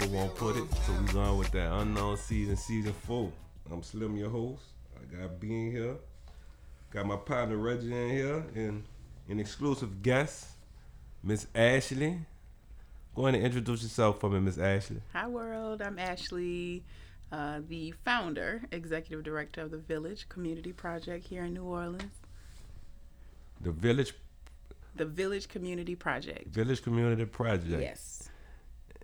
unknown season, as Apple won't put it. So we going with that unknown season, season four. I'm Slim, your host. I got Bean here. Got my partner Reggie in here, and an exclusive guest, Miss Ashley. Go ahead and introduce yourself for me, Miss Ashley. Hi, world. I'm Ashley, uh, the founder, executive director of the Village Community Project here in New Orleans. The Village The Village Community Project. Village Community Project. Yes,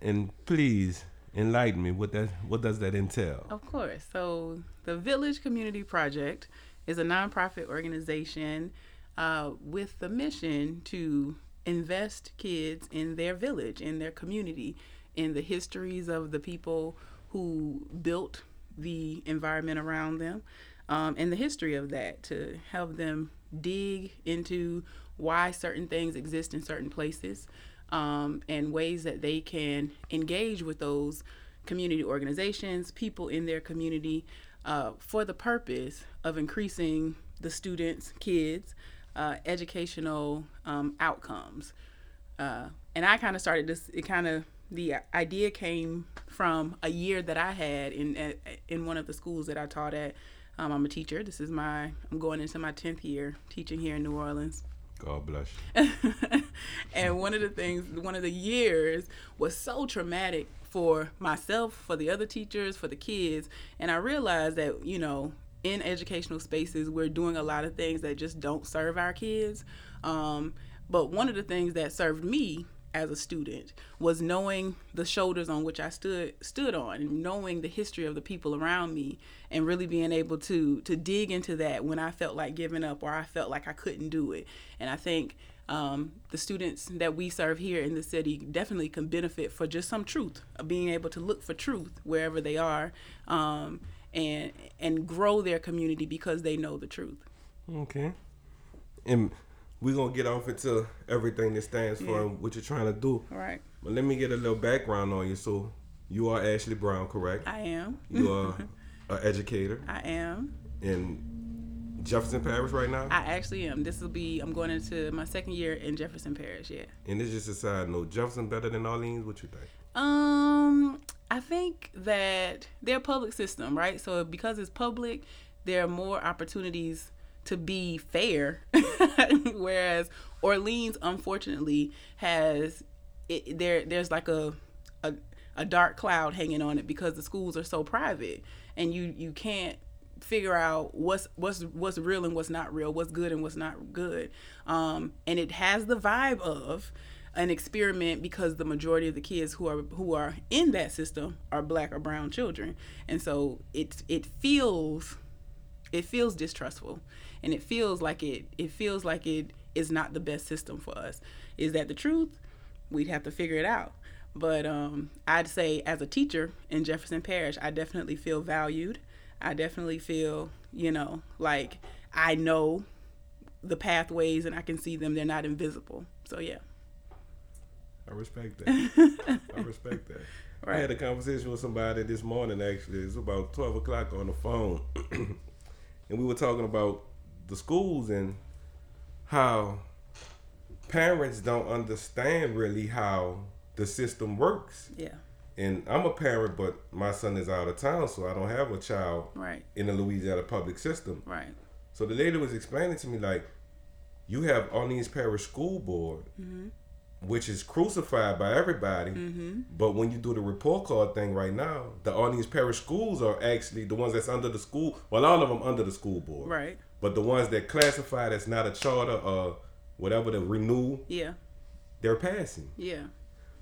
And please enlighten me. What that what does that entail? of course. So, the Village Community Project is a nonprofit organization uh, with the mission to invest kids in their village, in their community, in the histories of the people who built the environment around them, um, and the history of that to help them dig into why certain things exist in certain places um, and ways that they can engage with those community organizations, people in their community, uh, for the purpose of increasing the students, kids, uh, educational um, outcomes. Uh, and I kind of started this. It kind of the idea came from a year that I had in in one of the schools that I taught at. Um, I'm a teacher. This is my I'm going into my tenth year teaching here in New Orleans. God bless and one of the things, one of the years was so traumatic for myself, for the other teachers, for the kids. And I realized that, you know, in educational spaces, we're doing a lot of things that just don't serve our kids. Um, but one of the things that served me as a student was knowing the shoulders on which I stood stood on and knowing the history of the people around me and really being able to to dig into that when I felt like giving up or I felt like I couldn't do it. And I think um, the students that we serve here in the city definitely can benefit for just some truth, of being able to look for truth wherever they are, um, and and grow their community because they know the truth. Okay. And we're gonna get off into everything that stands for and what you're trying to do. All right, But let me get a little background on you. So you are Ashley Brown, correct? I am. You are an educator I am. in Jefferson Parish right now. I actually am. This will be. I'm going into my second year in Jefferson Parish. Yeah. and it's just a side note. Jefferson better than Orleans? What you think? Um, I think that they're a public system, right? So because it's public, there are more opportunities to be fair. Whereas Orleans, unfortunately, has it, there. There's like a, a a dark cloud hanging on it because the schools are so private, and you you can't figure out what's what's what's real and what's not real, what's good and what's not good. Um, and it has the vibe of an experiment because the majority of the kids who are who are in that system are black or brown children, and so it it feels it feels distrustful, and it feels like it it feels like it is not the best system for us. Is that the truth? We'd have to figure it out. But um, I'd say as a teacher in Jefferson Parish, I definitely feel valued. I definitely feel, you know, like I know the pathways and I can see them. They're not invisible. So yeah. I respect that. I respect that. I had a conversation with somebody this morning. Actually, it's about twelve o'clock on the phone, and we were talking about the schools and how parents don't understand really how the system works. Yeah. And I'm a parent, but my son is out of town, so I don't have a child Right. in the Louisiana public system. Right. So the lady was explaining to me like, you have Orleans Parish School Board, mm-hmm. which is crucified by everybody. Mm-hmm. But when you do the report card thing right now, the Orleans Parish schools are actually the ones that's under the school. Well, all of them under the school board. Right. But the ones that classified as not a charter or whatever the renew, Yeah. they're passing. Yeah.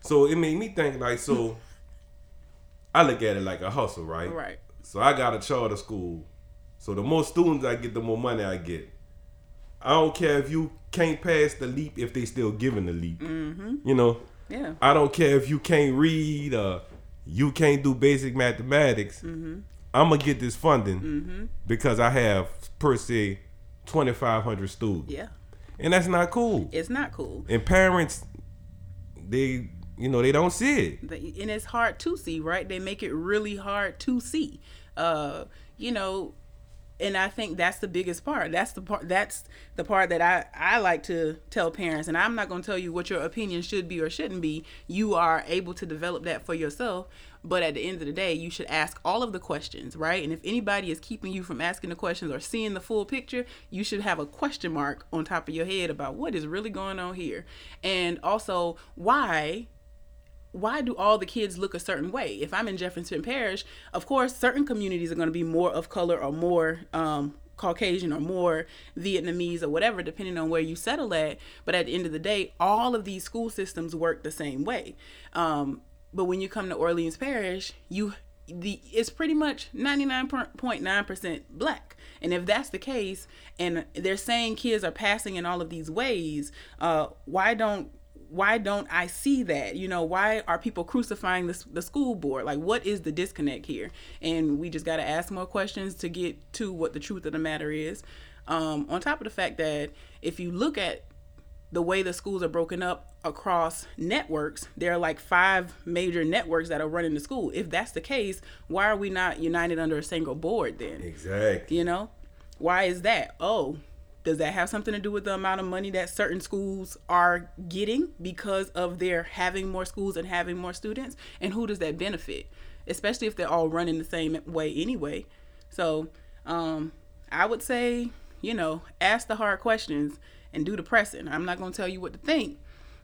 So it made me think like so. I look at it like a hustle, right? Right. So I got a charter school. So the more students I get, the more money I get. I don't care if you can't pass the LEAP if they still giving the LEAP. Mm-hmm. You know, Yeah. I don't care if you can't read or you can't do basic mathematics. Mm-hmm. I'm gonna get this funding because I have per se 2,500 students, Yeah. and that's not cool. It's not cool. And parents, they you know they don't see it. And it's hard to see, right? They make it really hard to see. Uh, you know, and I think that's the biggest part. That's the part. That's the part that I I like to tell parents. And I'm not going to tell you what your opinion should be or shouldn't be. You are able to develop that for yourself. But at the end of the day, you should ask all of the questions, right? And if anybody is keeping you from asking the questions or seeing the full picture, you should have a question mark on top of your head about what is really going on here. And also, why why do all the kids look a certain way? If I'm in Jefferson Parish, of course, certain communities are going to be more of color or more um, Caucasian or more Vietnamese or whatever, depending on where you settle at. But at the end of the day, all of these school systems work the same way. Um, but when you come to Orleans Parish, you the it's pretty much 99.9% black and if that's the case and they're saying kids are passing in all of these ways uh why don't why don't I see that? You know, why are people crucifying the, the school board? Like, what is the disconnect here? And we just got to ask more questions to get to what the truth of the matter is. Um, on top of the fact that if you look at the way the schools are broken up across networks, there are like five major networks that are running the school. If that's the case, why are we not united under a single board then? Exactly. You know, why is that? Oh, does that have something to do with the amount of money that certain schools are getting because of their having more schools and having more students? And who does that benefit? Especially if they're all running the same way anyway. So um, I would say, you know, ask the hard questions and do the pressing. I'm not going to tell you what to think,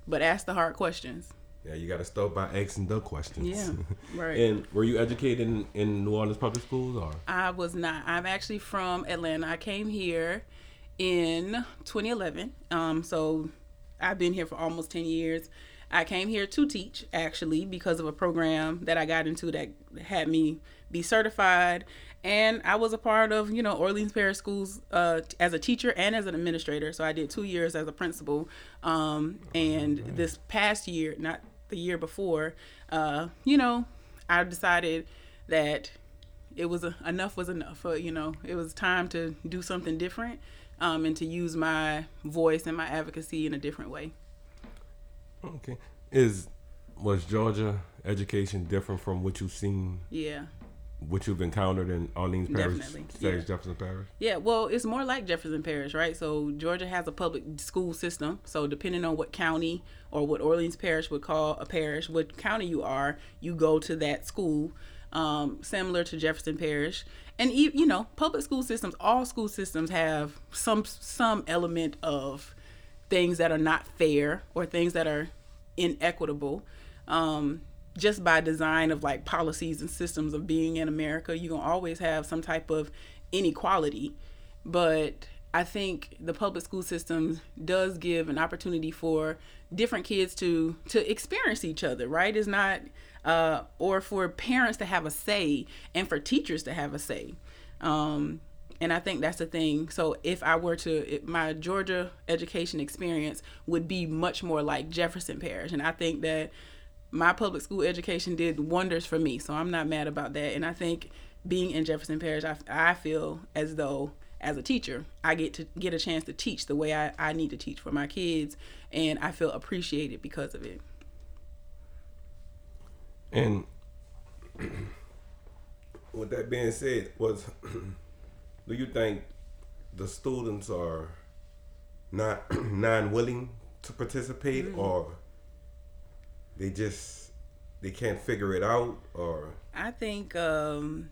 but ask the hard questions. Yeah, you got to start by asking the questions. Yeah, right. and were you educated in, in New Orleans public schools or? I was not. I'm actually from Atlanta. I came here in 2011. Um, so I've been here for almost 10 years. I came here to teach actually because of a program that I got into that had me be certified. And I was a part of, you know, Orleans Parish Schools uh, as a teacher and as an administrator. So I did two years as a principal. Um, and this past year, not the year before, uh, you know, I decided that it was a, enough was enough. Uh, you know, it was time to do something different um, and to use my voice and my advocacy in a different way. Okay. Is was Georgia education different from what you've seen? Yeah. What you've encountered in Orleans Parish, yeah. Jefferson Parish? Yeah, well, it's more like Jefferson Parish, right? So Georgia has a public school system. So depending on what county or what Orleans Parish would call a parish, what county you are, you go to that school. Um, similar to Jefferson Parish, and you know, public school systems, all school systems have some some element of things that are not fair or things that are inequitable. Um, just by design of like policies and systems of being in America, you're gonna always have some type of inequality. But I think the public school system does give an opportunity for different kids to to experience each other. Right? It's not uh, or for parents to have a say and for teachers to have a say. Um, and I think that's the thing. So if I were to, my Georgia education experience would be much more like Jefferson Parish, and I think that my public school education did wonders for me. So I'm not mad about that. And I think being in Jefferson Parish, I, I feel as though as a teacher, I get to get a chance to teach the way I, I need to teach for my kids, and I feel appreciated because of it. And with that being said, was do you think the students are not non willing to participate mm. or they just they can't figure it out or I think um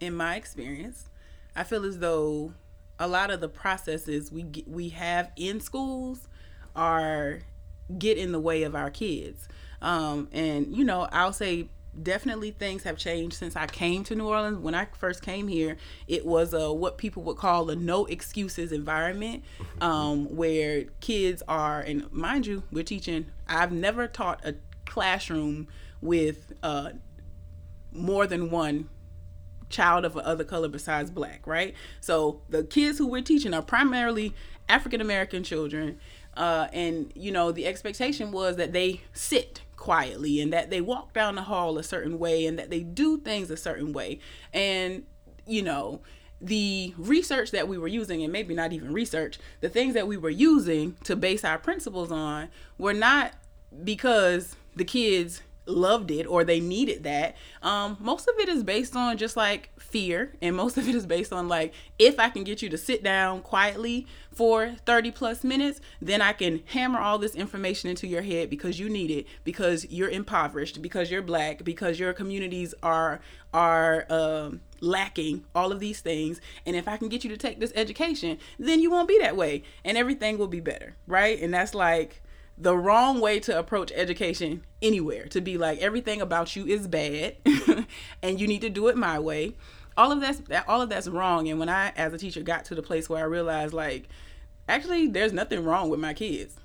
in my experience, I feel as though a lot of the processes we get, we have in schools are get in the way of our kids. Um, and you know, I'll say definitely things have changed since I came to New Orleans. When I first came here, it was a what people would call a no excuses environment, um, where kids are, and mind you, we're teaching. I've never taught a classroom with uh, more than one child of other color besides black, right? So the kids who we're teaching are primarily African American children. Uh, and you know the expectation was that they sit quietly and that they walk down the hall a certain way and that they do things a certain way and you know the research that we were using and maybe not even research the things that we were using to base our principles on were not because the kids loved it or they needed that. Um, most of it is based on just like fear, and most of it is based on like if I can get you to sit down quietly for 30 plus minutes, then I can hammer all this information into your head because you need it, because you're impoverished, because you're black, because your communities are are um, lacking all of these things. And if I can get you to take this education, then you won't be that way, and everything will be better, right? And that's like the wrong way to approach education anywhere. To be like everything about you is bad and you need to do it my way. All of that's all of that's wrong. And when i as a teacher got to the place where i realized like actually there's nothing wrong with my kids.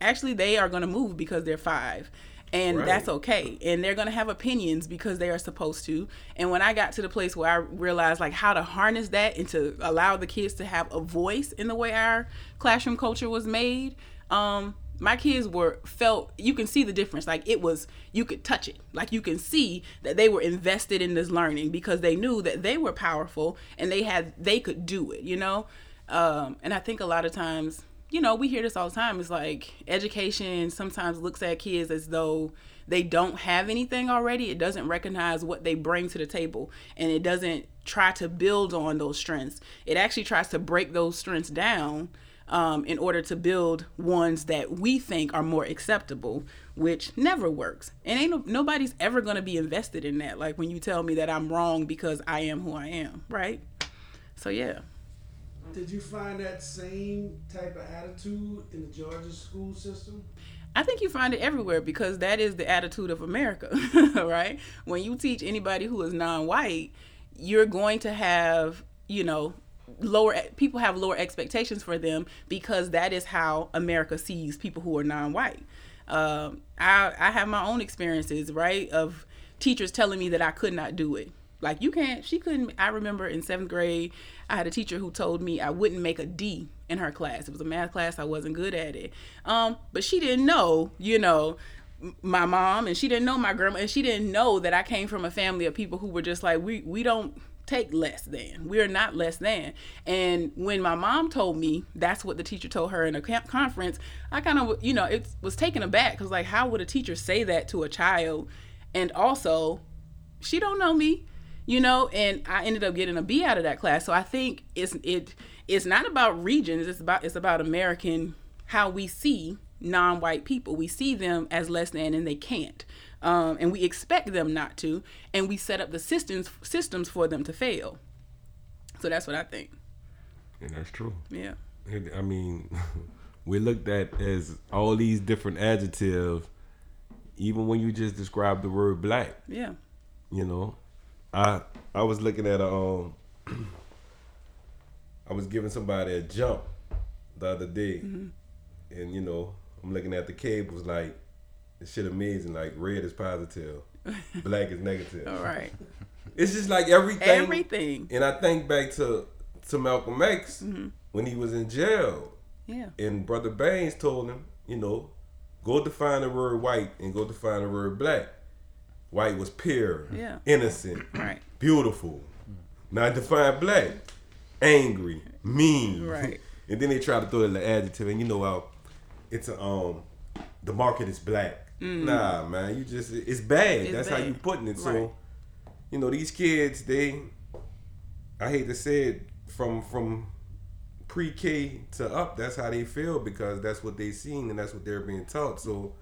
Actually they are going to move because they're five and right. that's okay. And they're going to have opinions because they are supposed to. And when i got to the place where i realized like how to harness that and to allow the kids to have a voice in the way our classroom culture was made um my kids were felt you can see the difference. Like it was you could touch it. Like you can see that they were invested in this learning because they knew that they were powerful and they had they could do it you know? Um, and i think a lot of times you know we hear this all the time. It's like education sometimes looks at kids as though they don't have anything already. It doesn't recognize what they bring to the table and it doesn't try to build on those strengths. It actually tries to break those strengths down um, in order to build ones that we think are more acceptable, which never works. And ain't no, nobody's ever going to be invested in that. Like when you tell me that I'm wrong because I am who I am, right? So yeah. Did you find that same type of attitude in the Georgia school system? I think you find it everywhere because that is the attitude of America, right? When you teach anybody who is non-white, you're going to have, you know, lower people have lower expectations for them because that is how America sees people who are non-white. Um, I I have my own experiences, right, of teachers telling me that I could not do it. Like you can't. She couldn't. I remember in seventh grade, I had a teacher who told me I wouldn't make a D in her class. It was a math class. I wasn't good at it. Um, but she didn't know, you know, my mom, and she didn't know my grandma, and she didn't know that I came from a family of people who were just like we we don't take less than. We're not less than. And when my mom told me that's what the teacher told her in a camp conference, I kind of, you know, it was taken aback because, like, how would a teacher say that to a child? And also, she don't know me, you know. And I ended up getting a B out of that class. So I think it's it it's not about regions. It's about it's about American how we see non-white people. We see them as less than, and they can't um, and we expect them not to, and we set up the systems systems for them to fail. So that's what I think. And that's true. Yeah. I mean, we looked at as all these different adjectives, even when you just describe the word black. Yeah. You know, I I was looking at a um, I was giving somebody a jump the other day, mm-hmm. and you know, I'm looking at the cables like this shit amazing. Like red is positive, black is negative. All right. It's just like everything. Everything. And I think back to to Malcolm X mm-hmm. when he was in jail. Yeah. And Brother Baines told him, you know, go define the word white and go define the word black. White was pure, yeah. innocent, right. beautiful. Now define black, angry, mean. Right. and then they try to throw in the adjective, and you know how it's a um the market is black. Mm. Nah, man, you just it's bad. It's That's bad. how you putting it. So, right. you know, these kids, they, I hate to say it, from from pre-K to up, that's how they feel because that's what they seen and that's what they're being taught. So,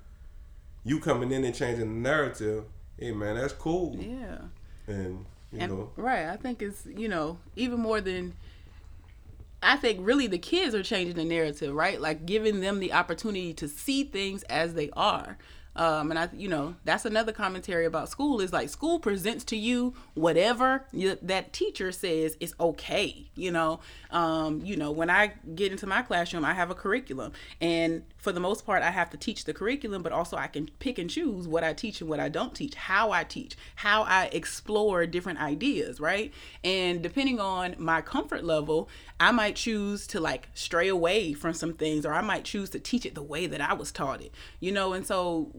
you coming in and changing the narrative, hey man, that's cool. Yeah. And you and, know, right? I think it's you know even more than I think really the kids are changing the narrative, right? Like giving them the opportunity to see things as they are. Um, and I, you know, that's another commentary about school is like school presents to you whatever you, that teacher says is okay. You know, um, you know, when I get into my classroom, I have a curriculum, and for the most part, I have to teach the curriculum, but also I can pick and choose what I teach and what I don't teach, how I teach, how I explore different ideas, right? And depending on my comfort level, I might choose to like stray away from some things, or I might choose to teach it the way that I was taught it, you know. And so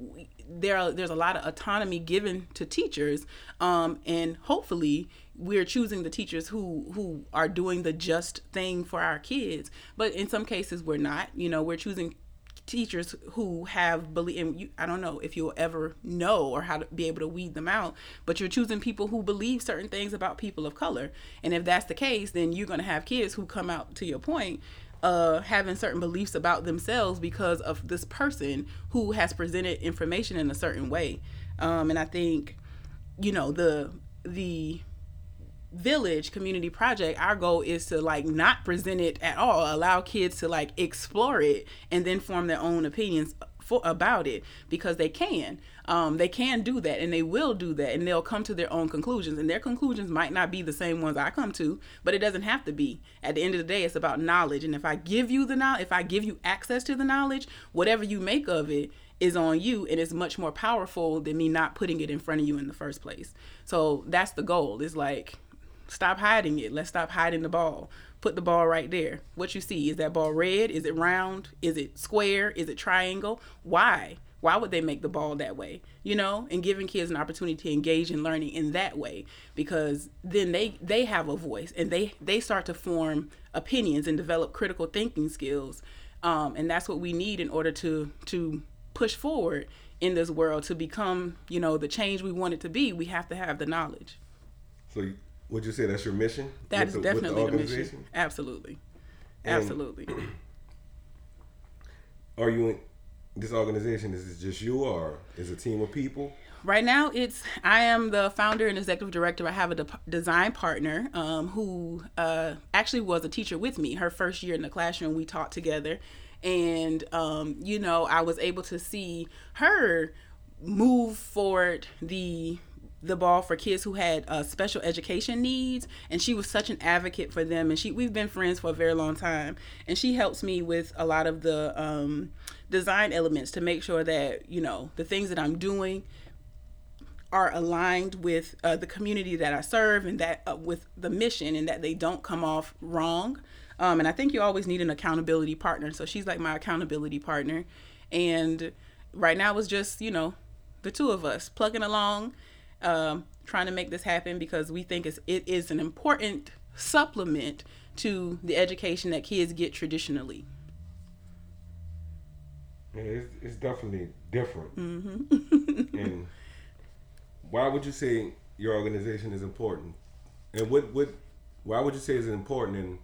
there are, there's a lot of autonomy given to teachers, um, and hopefully we're choosing the teachers who who are doing the just thing for our kids but in some cases we're not you know we're choosing teachers who have believe and you, I don't know if you'll ever know or how to be able to weed them out, but you're choosing people who believe certain things about people of color. And if that's the case, then you're going to have kids who come out to your point uh, having certain beliefs about themselves because of this person who has presented information in a certain way. Um, and I think, you know, the the village community project our goal is to like not present it at all allow kids to like explore it and then form their own opinions for about it because they can. Um, they can do that and they will do that and they'll come to their own conclusions. And their conclusions might not be the same ones i come to but it doesn't have to be. At the end of the day it's about knowledge. And if i give you the knowledge if i give you access to the knowledge whatever you make of it is on you and it's much more powerful than me not putting it in front of you in the first place. So that's the goal. Is like Stop hiding it. Let's stop hiding the ball. Put the ball right there. What you see is that ball red? Is it round? Is it square? Is it triangle? Why? Why would they make the ball that way? You know, and giving kids an opportunity to engage in learning in that way because then they they have a voice and they they start to form opinions and develop critical thinking skills. Um, and that's what we need in order to to push forward in this world to become you know the change we want it to be. We have to have the knowledge. So would you say that's your mission? That is the, definitely the, the, mission. Absolutely, and absolutely. Are you in this organization? Is it just you, or is it a team of people? Right now, it's I am the founder and executive director. I have a de- design partner um, who uh, actually was a teacher with me. Her first year in the classroom, we taught together, and um, you know, I was able to see her move forward the the ball for kids who had uh, special education needs and she was such an advocate for them and she we've been friends for a very long time and she helps me with a lot of the um, design elements to make sure that you know the things that i'm doing are aligned with uh, the community that i serve and that uh, with the mission and that they don't come off wrong. Um, and i think you always need an accountability partner so she's like my accountability partner. And right now it's just you know the two of us plugging along um, trying to make this happen because we think it's, it is an important supplement to the education that kids get traditionally. Yeah, it's, it's definitely different. Mm-hmm. and why would you say your organization is important? And what, what, why would you say it's important and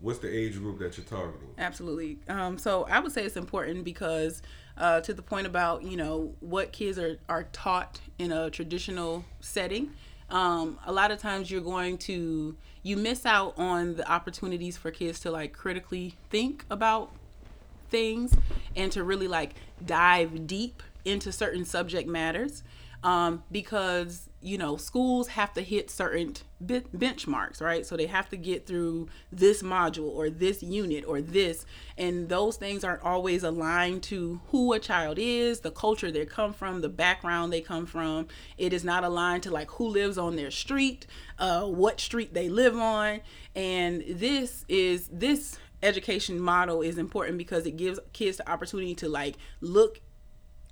what's the age group that you're targeting? Absolutely. Um, so I would say it's important because uh, to the point about you know what kids are are taught in a traditional setting. Um, a lot of times you're going to you miss out on the opportunities for kids to like critically think about things and to really like dive deep into certain subject matters um, because you know schools have to hit certain benchmarks right? So they have to get through this module or this unit or this and those things aren't always aligned to who a child is the culture they come from the background they come from. It is not aligned to like who lives on their street uh, what street they live on. And this is this education model is important because it gives kids the opportunity to like look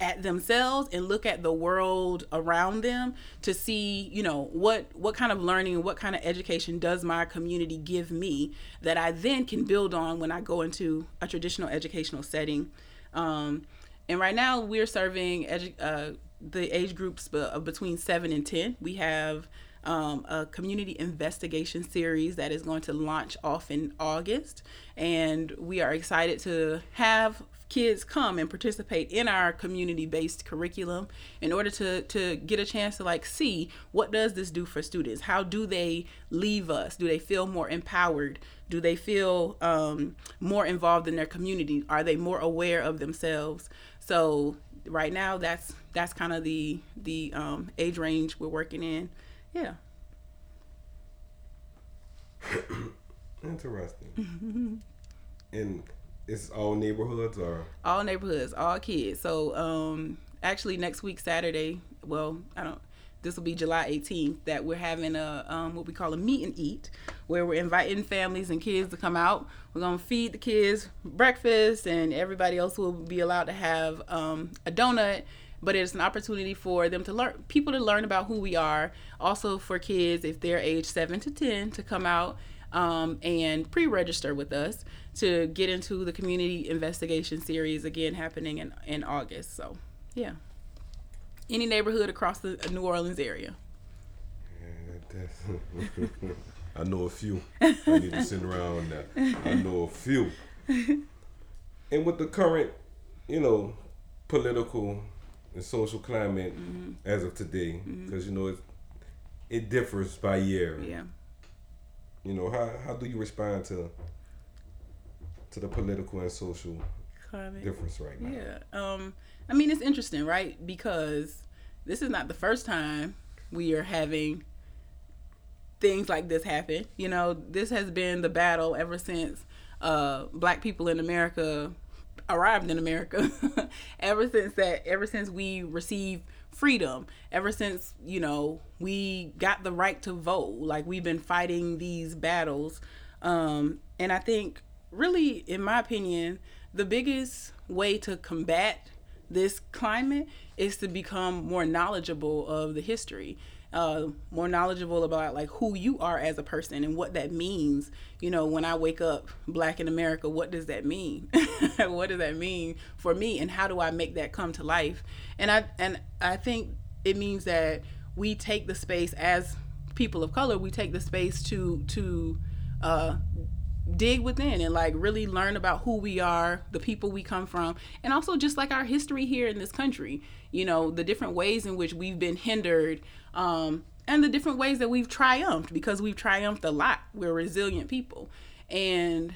at themselves and look at the world around them to see you know what what kind of learning what kind of education does my community give me that i then can build on when i go into a traditional educational setting um, and right now we're serving edu- uh, the age groups of between 7 and 10 we have um, a community investigation series that is going to launch off in August. And we are excited to have kids come and participate in our community-based curriculum in order to to get a chance to like see what does this do for students? How do they leave us? Do they feel more empowered? Do they feel um, more involved in their community? Are they more aware of themselves? So right now that's that's kind of the the um, age range we're working in. Yeah. Interesting. And it's all neighborhoods or all neighborhoods, all kids. So um actually next week Saturday, well, I don't this will be July 18th that we're having a um, what we call a meet and eat where we're inviting families and kids to come out. We're to feed the kids breakfast and everybody else will be allowed to have um, a donut but it's an opportunity for them to learn people to learn about who we are also for kids if they're age 7 to 10 to come out um, and pre-register with us to get into the community investigation series again happening in, in August. So yeah, any neighborhood across the New Orleans area. Yeah, I know a few. I need to sit around that. I know a few. And with the current, you know, political and social climate Mm-hmm. as of today, because you know it, it differs by year. Yeah. You know, how how do you respond to to the political and social Climate. difference right now? Yeah. Um, I mean, it's interesting, right? Because this is not the first time we are having things like this happen. You know, this has been the battle ever since uh, black people in America arrived in America. ever since that, ever since we received freedom, ever since, you know, we got the right to vote, like we've been fighting these battles. Um, and I think, really, in my opinion, the biggest way to combat this climate is to become more knowledgeable of the history uh, more knowledgeable about like who you are as a person and what that means. You know when i wake up black in america what does that mean? What does that mean for me and how do i make that come to life? And i and i think it means that we take the space as people of color we take the space to to uh dig within and like really learn about who we are, the people we come from, and also just like our history here in this country. You know, the different ways in which we've been hindered, um, and the different ways that we've triumphed because we've triumphed a lot. We're resilient people, and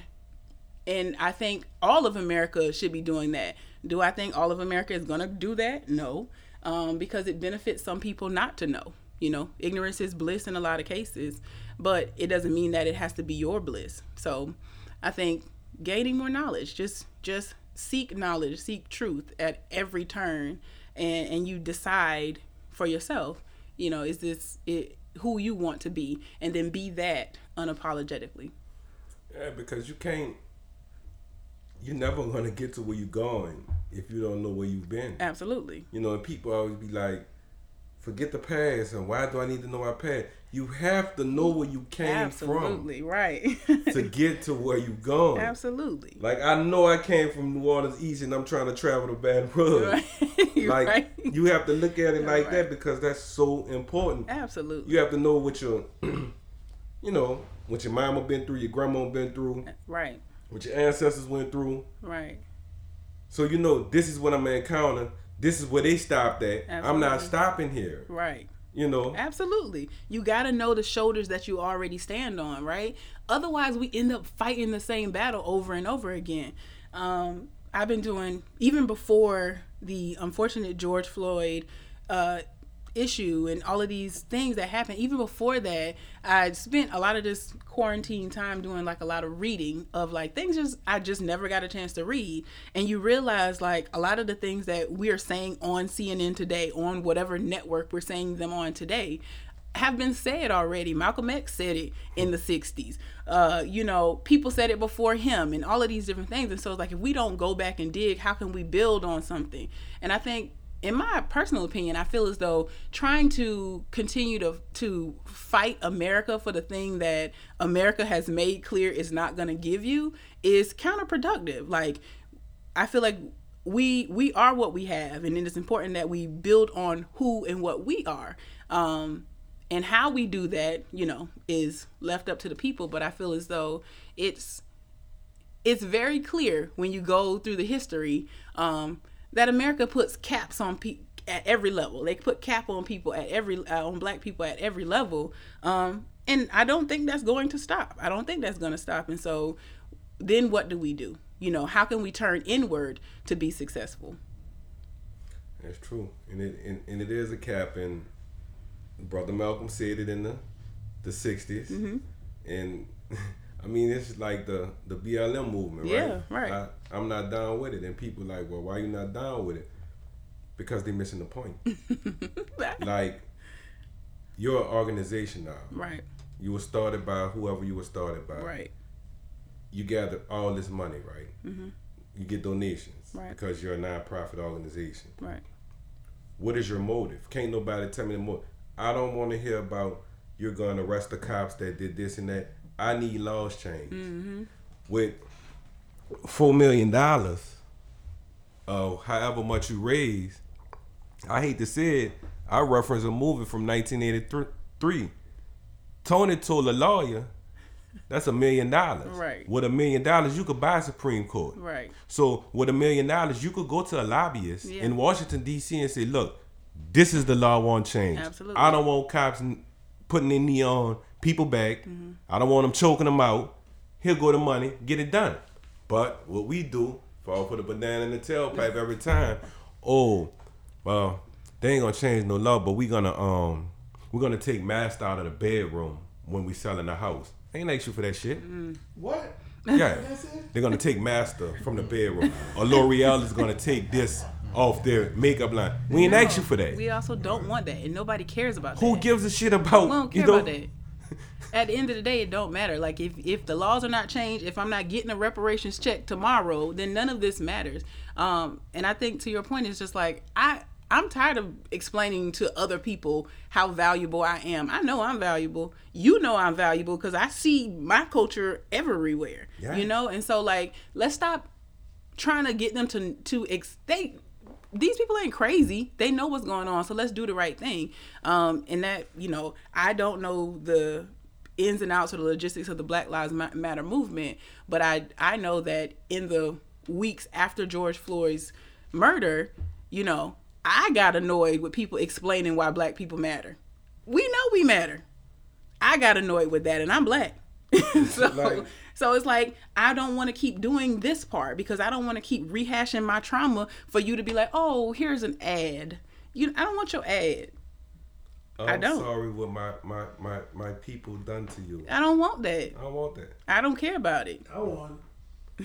and I think all of America should be doing that. Do I think all of America is gonna do that? No, um, because it benefits some people not to know. You know, ignorance is bliss in a lot of cases, but it doesn't mean that it has to be your bliss. So, I think gaining more knowledge, just just seek knowledge, seek truth at every turn, and and you decide for yourself. You know, is this it, who you want to be, and then be that unapologetically. Yeah, because you can't. You're never gonna get to where you're going if you don't know where you've been. Absolutely. You know, and people always be like, "Forget the past," and why do I need to know my past? You have to know where you came from. Absolutely right. to get to where you're going. Absolutely. Like I know I came from New Orleans East, and I'm trying to travel to Baton Rouge. Right. Like right. you have to look at it like Right. that because that's so important. Absolutely. You have to know what your, you know, what your mama been through, your grandma been through, uh, Right. what your ancestors went through. Right. So you know this is what I'm gonna encounter. This is where they stopped at. I'm not stopping here. Right. You know. Absolutely. You got to know the shoulders that you already stand on, right? Otherwise, we end up fighting the same battle over and over again. Um, I've been doing, even before the unfortunate George Floyd uh, issue and all of these things that happened, even before that, I spent a lot of this quarantine time doing like a lot of reading of like things just I just never got a chance to read. And you realize like a lot of the things that we are saying on CNN today, on whatever network we're saying them on today, have been said already. Malcolm X said it in the 60s. Uh, you know, people said it before him and all of these different things. And so it's like if we don't go back and dig, how can we build on something? And I think in my personal opinion, I feel as though trying to continue to to fight America for the thing that America has made clear is not going to give you is counterproductive. Like I feel like we we are what we have, and it is important that we build on who and what we are. Um, and how we do that, you know, is left up to the people. But I feel as though it's it's very clear when you go through the history um, that America puts caps on people at every level. They put cap on people at every uh, on black people at every level, um, and I don't think that's going to stop. I don't think that's going to stop. And so, then what do we do? You know, how can we turn inward to be successful? That's true, and it and, and it is a cap. And brother Malcolm said it in the the 60s Mm-hmm. and I mean it's like the the BLM movement, right? Yeah, right? right. I, I'm not down with it, and people like, well, why you not down with it? Because they're missing the point. like you're an organization now. right, You were started by whoever you were started by. right, You gather all this money, right? Mm-hmm. You get donations Right. because you're a nonprofit organization. right, What is your motive? Can't nobody tell me the motive. I don't want to hear about you're going to arrest the cops that did this and that. I need laws changed. Mm-hmm. With four million dollars, uh, however much you raise, I hate to say it, I reference a movie from 1983. Tony told a lawyer, "That's a million dollars. Right. With a million dollars, you could buy Supreme Court. Right. So with a million dollars, you could go to a lobbyist Yeah. in Washington D.C. and say, "Look, this is the law I want changed. Absolutely. I don't want cops putting their knee on people back. Mm-hmm. I don't want them choking them out. Here go the money, get it done." But what we do, fall for the banana in the tailpipe every time. Oh, well, they ain't gonna change no law, but we gonna um, we're gonna take master out of the bedroom when we selling the house. They ain't ask you for that shit. What? Yeah. They're gonna take Master from the bedroom. Or L'Oreal is gonna take this off their makeup line. We ain't ask you for that. We also don't want that, and nobody cares about Who that. gives a shit about We don't you care know? about that. At the end of the day, it don't matter. Like if if the laws are not changed, if I'm not getting a reparations check tomorrow, then none of this matters. Um, and I think to your point, it's just like I I'm tired of explaining to other people how valuable I am. I know I'm valuable. You know I'm valuable because I see my culture everywhere. Yeah. You know, and so like let's stop trying to get them to to ex- they these people ain't crazy. They know what's going on. So let's do the right thing. Um, and that you know, I don't know the ins and outs of the logistics of the Black Lives Matter movement, but I I know that in the weeks after George Floyd's murder, you know, I got annoyed with people explaining why Black people matter. We know we matter. I got annoyed with that, and I'm black. so, Like- so it's like I don't want to keep doing this part because I don't want to keep rehashing my trauma for you to be like, oh, here's an ad. You, I don't want your ad. I'm I don't. sorry what my, my, my, my people done to you. I don't want that. I don't want that. I don't care about it. I won.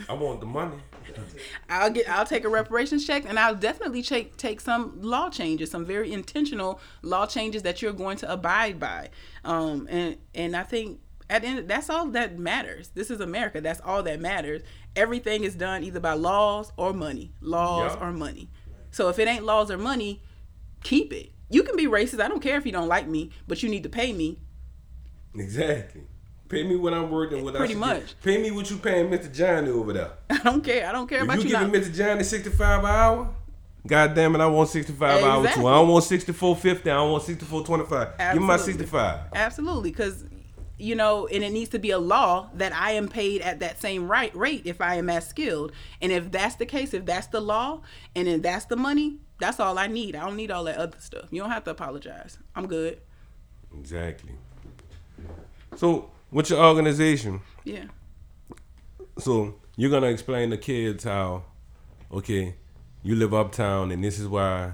I want the money. I'll get I'll take a reparations check and I'll definitely take take some law changes, some very intentional law changes that you're going to abide by. Um and and I think at the end that's all that matters. This is America. That's all that matters. Everything is done either by laws or money. Laws Yeah. or money. So if it ain't laws or money, keep it. You can be racist. I don't care if you don't like me, but you need to pay me. Exactly. Pay me what I'm worth and what I Pretty should much. Get. Pay me what you paying Mr. Johnny over there. I don't care. I don't care If about you you. giving not- Mr. Johnny 65 an hour, God damn it, I want 65 hours too. I don't want 64.50. I don't want 64.25. Give me my 65. Absolutely, because you know, and it needs to be a law that I am paid at that same right rate if I am as skilled. And if that's the case, if that's the law, and then that's the money, that's all I need. I don't need all that other stuff. You don't have to apologize. I'm good. Exactly. So, with your organization, Yeah. so you're gonna explain to kids how, okay, you live uptown and this is why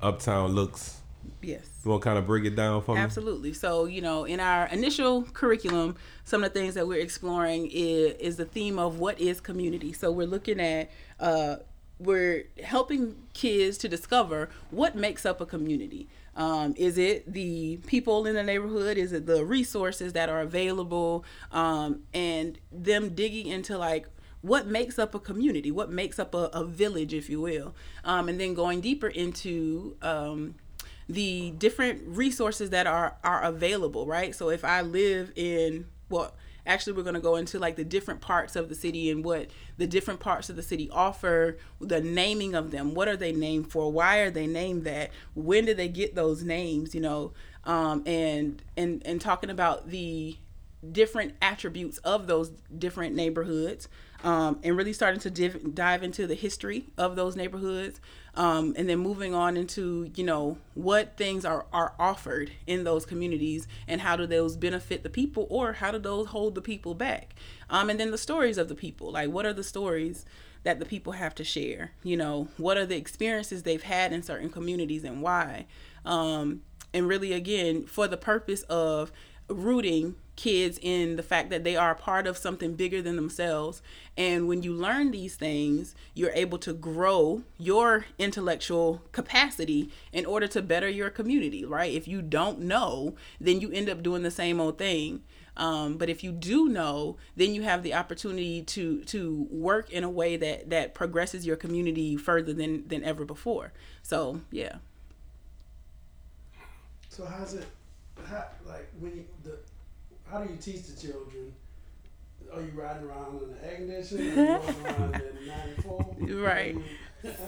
uptown looks. Yes. You want to kind of break it down for me? Absolutely. So, you know, in our initial curriculum, some of the things that we're exploring is, is the theme of what is community. So, we're looking at, uh, we're helping kids to discover what makes up a community. Um, is it the people in the neighborhood? Is it the resources that are available? Um, and them digging into like what makes up a community, what makes up a, a village, if you will, um, and then going deeper into um, the different resources that are are available. Right. So if I live in well, actually, we're going to go into like the different parts of the city and what the different parts of the city offer, the naming of them. What are they named for? Why are they named that? When did they get those names? You know, um, and and and talking about the different attributes of those different neighborhoods um, and really starting to div- dive into the history of those neighborhoods um, and then moving on into you know what things are, are offered in those communities and how do those benefit the people or how do those hold the people back? Um, and then the stories of the people. Like what are the stories that the people have to share? You know what are the experiences they've had in certain communities and why? Um, and really again for the purpose of rooting kids in the fact that they are part of something bigger than themselves. And when you learn these things, you're able to grow your intellectual capacity in order to better your community, right? If you don't know, then you end up doing the same old thing. Um, but if you do know, then you have the opportunity to to work in a way that that progresses your community further than than ever before. So yeah. So how's it? How, like when you the how do you teach the children Are you riding around in the air conditioner? Walking around in 94? Right.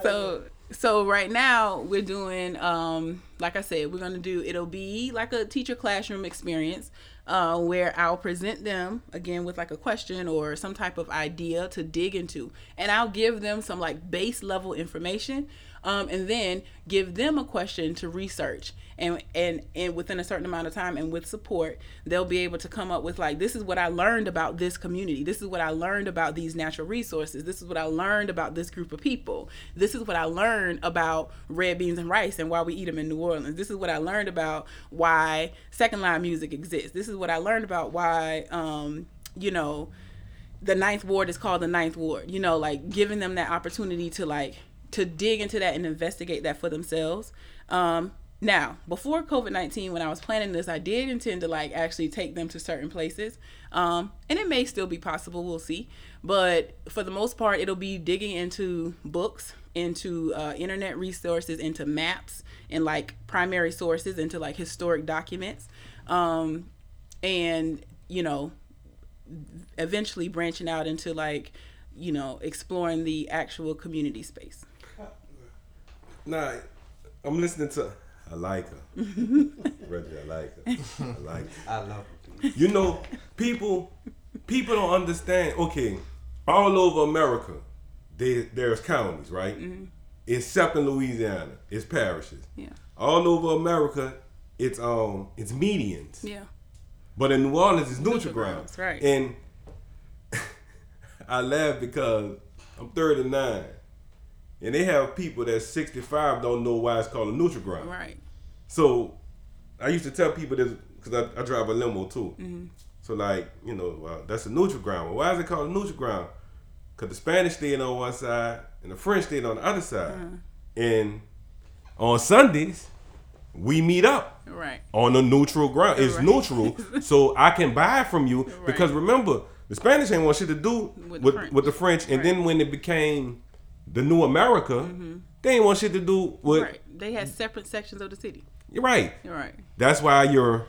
So so right now we're doing um like I said, we're gonna do it'll be like a teacher classroom experience. Uh, where I'll present them again with like a question or some type of idea to dig into, and I'll give them some like base level information, um, and then give them a question to research and and and within a certain amount of time and with support they'll be able to come up with like this is what i learned about this community. This is what i learned about these natural resources. This is what i learned about this group of people. This is what i learned about red beans and rice and why we eat them in new orleans. This is what i learned about why second line music exists. This is what i learned about why um you know the ninth ward is called the ninth ward. You know like giving them that opportunity to like to dig into that and investigate that for themselves. Um now, before COVID 19, when I was planning this, I did intend to like actually take them to certain places. Um, and it may still be possible, we'll see. But for the most part, it'll be digging into books, into uh, internet resources, into maps, and like primary sources, into like historic documents. Um, and, you know, eventually branching out into like, you know, exploring the actual community space. Nah, I'm listening to I like her. Reggie, I like her. I like her. I love her. You know, people people don't understand. Okay, all over America, there, there's counties, right? Mm-hmm. Except in Louisiana, it's parishes. Yeah. All over America, it's um it's medians. Yeah. But in New Orleans, it's neutral, Neutral grounds. grounds, right. And I laugh because I'm 39. And they have people that 65 don't know why it's called a neutral ground. Right. So I used to tell people this because I, I drive a limo too. Mm-hmm. So like you know well, that's a neutral ground. Well, why is it called a neutral ground? Because the Spanish stayed on one side and the French stayed on the other side. Uh-huh. And on Sundays we meet up Right. on a neutral ground. It's Right. neutral, so I can buy from you because remember the Spanish ain't want shit to do With with the with, the French. French, and Right. then when it became the new America, mm-hmm. they ain't want shit to do with. Right. They had separate sections of the city. You're right. You're right. That's why your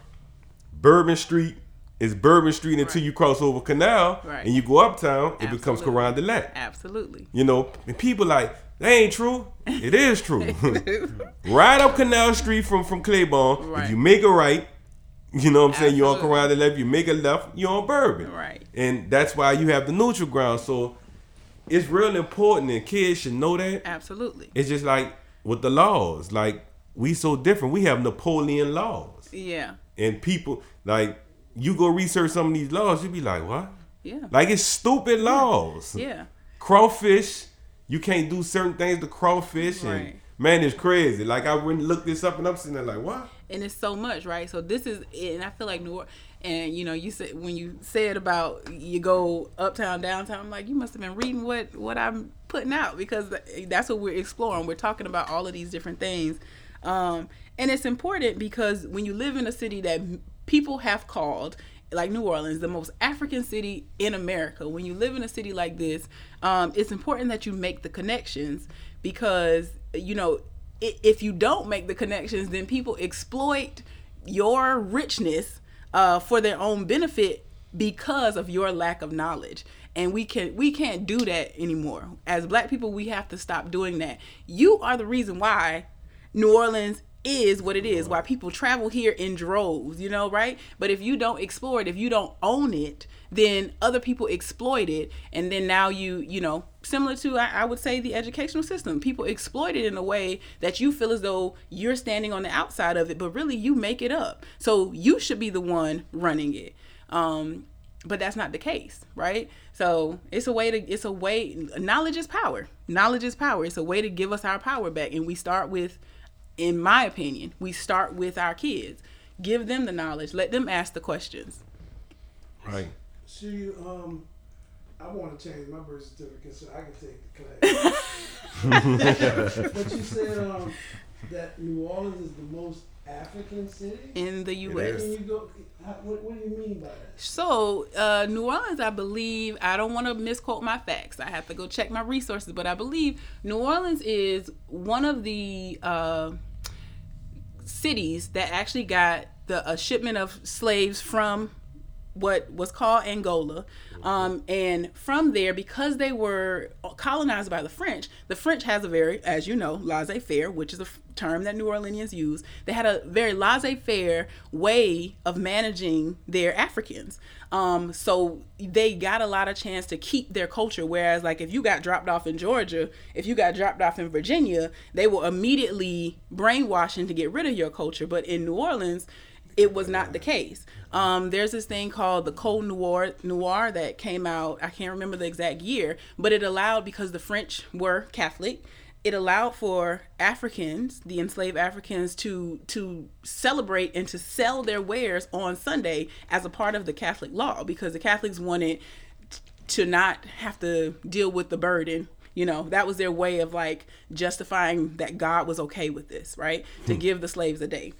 Bourbon Street is Bourbon Street until Right. you cross over Canal Right. and you go uptown, it becomes Absolutely. Carondelet. Absolutely. You know, and people like that ain't true. It is true. right up Canal Street from from Claiborne. If you make a right, you know what I'm saying. You're on Absolutely. Coran de If you make a left, you're on Bourbon. Right. And that's why you have the neutral ground. So it's real important, and kids should know that. Absolutely. It's just like with the laws. Like we so different. We have Napoleon laws Yeah. and people like you go research some of these laws, You'd be like, what? Yeah. Like it's stupid laws. Yeah. Crawfish, you can't do certain things to crawfish, and man, it's crazy. Like I wouldn't look this up, and I'm sitting there like, what? and it's so much, right? So this is, and I feel like New Orleans, and you know, you said when you said about you go uptown, downtown, I'm like, you must have been reading what what I'm putting out because that's what we're exploring. We're talking about all of these different things, um, and it's important because when you live in a city that people have called. Like New Orleans, the most African city in America. When you live in a city like this, um, it's important that you make the connections because you know if you don't make the connections, then people exploit your richness uh, for their own benefit because of your lack of knowledge. And we can we can't do that anymore. As black people, we have to stop doing that. You are the reason why New Orleans is what it is, why people travel here in droves, you know, right? But if you don't explore it, if you don't own it, then other people exploit it. And then now you, you know, similar to, I, I would say, the educational system, people exploit it in a way that you feel as though you're standing on the outside of it, but really you make it up. So you should be the one running it. Um, but that's not the case right so it's a way to it's a way knowledge is power knowledge is power it's a way to give us our power back and we start with in my opinion we start with our kids give them the knowledge let them ask the questions Right. So you, um, I want to change my birth certificate so I can take the class. but you said um, that New Orleans is the most African city. in the us Can you go? How, what, what do you mean by that? So, uh, New Orleans, I believe, I don't want to misquote my facts. I have to go check my resources, but I believe New Orleans is one of the uh, cities that actually got the a shipment of slaves from what was called Angola. Um, and from there, because they were colonized by the French, the French has a very, as you know, laissez faire, which is a f- term that New Orleanians use. They had a very laissez faire way of managing their Africans. Um, so they got a lot of chance to keep their culture. Whereas, like, if you got dropped off in Georgia, if you got dropped off in Virginia, they will immediately brainwashing to get rid of your culture. But in New Orleans, it was not the case. Um, there's this thing called the Code Noir, Noir that came out. I can't remember the exact year, but it allowed because the French were Catholic. It allowed for Africans, the enslaved Africans, to to celebrate and to sell their wares on Sunday as a part of the Catholic law because the Catholics wanted to not have to deal with the burden you know, that was their way of like justifying that God was okay with this, right? To Hmm. give the slaves a day.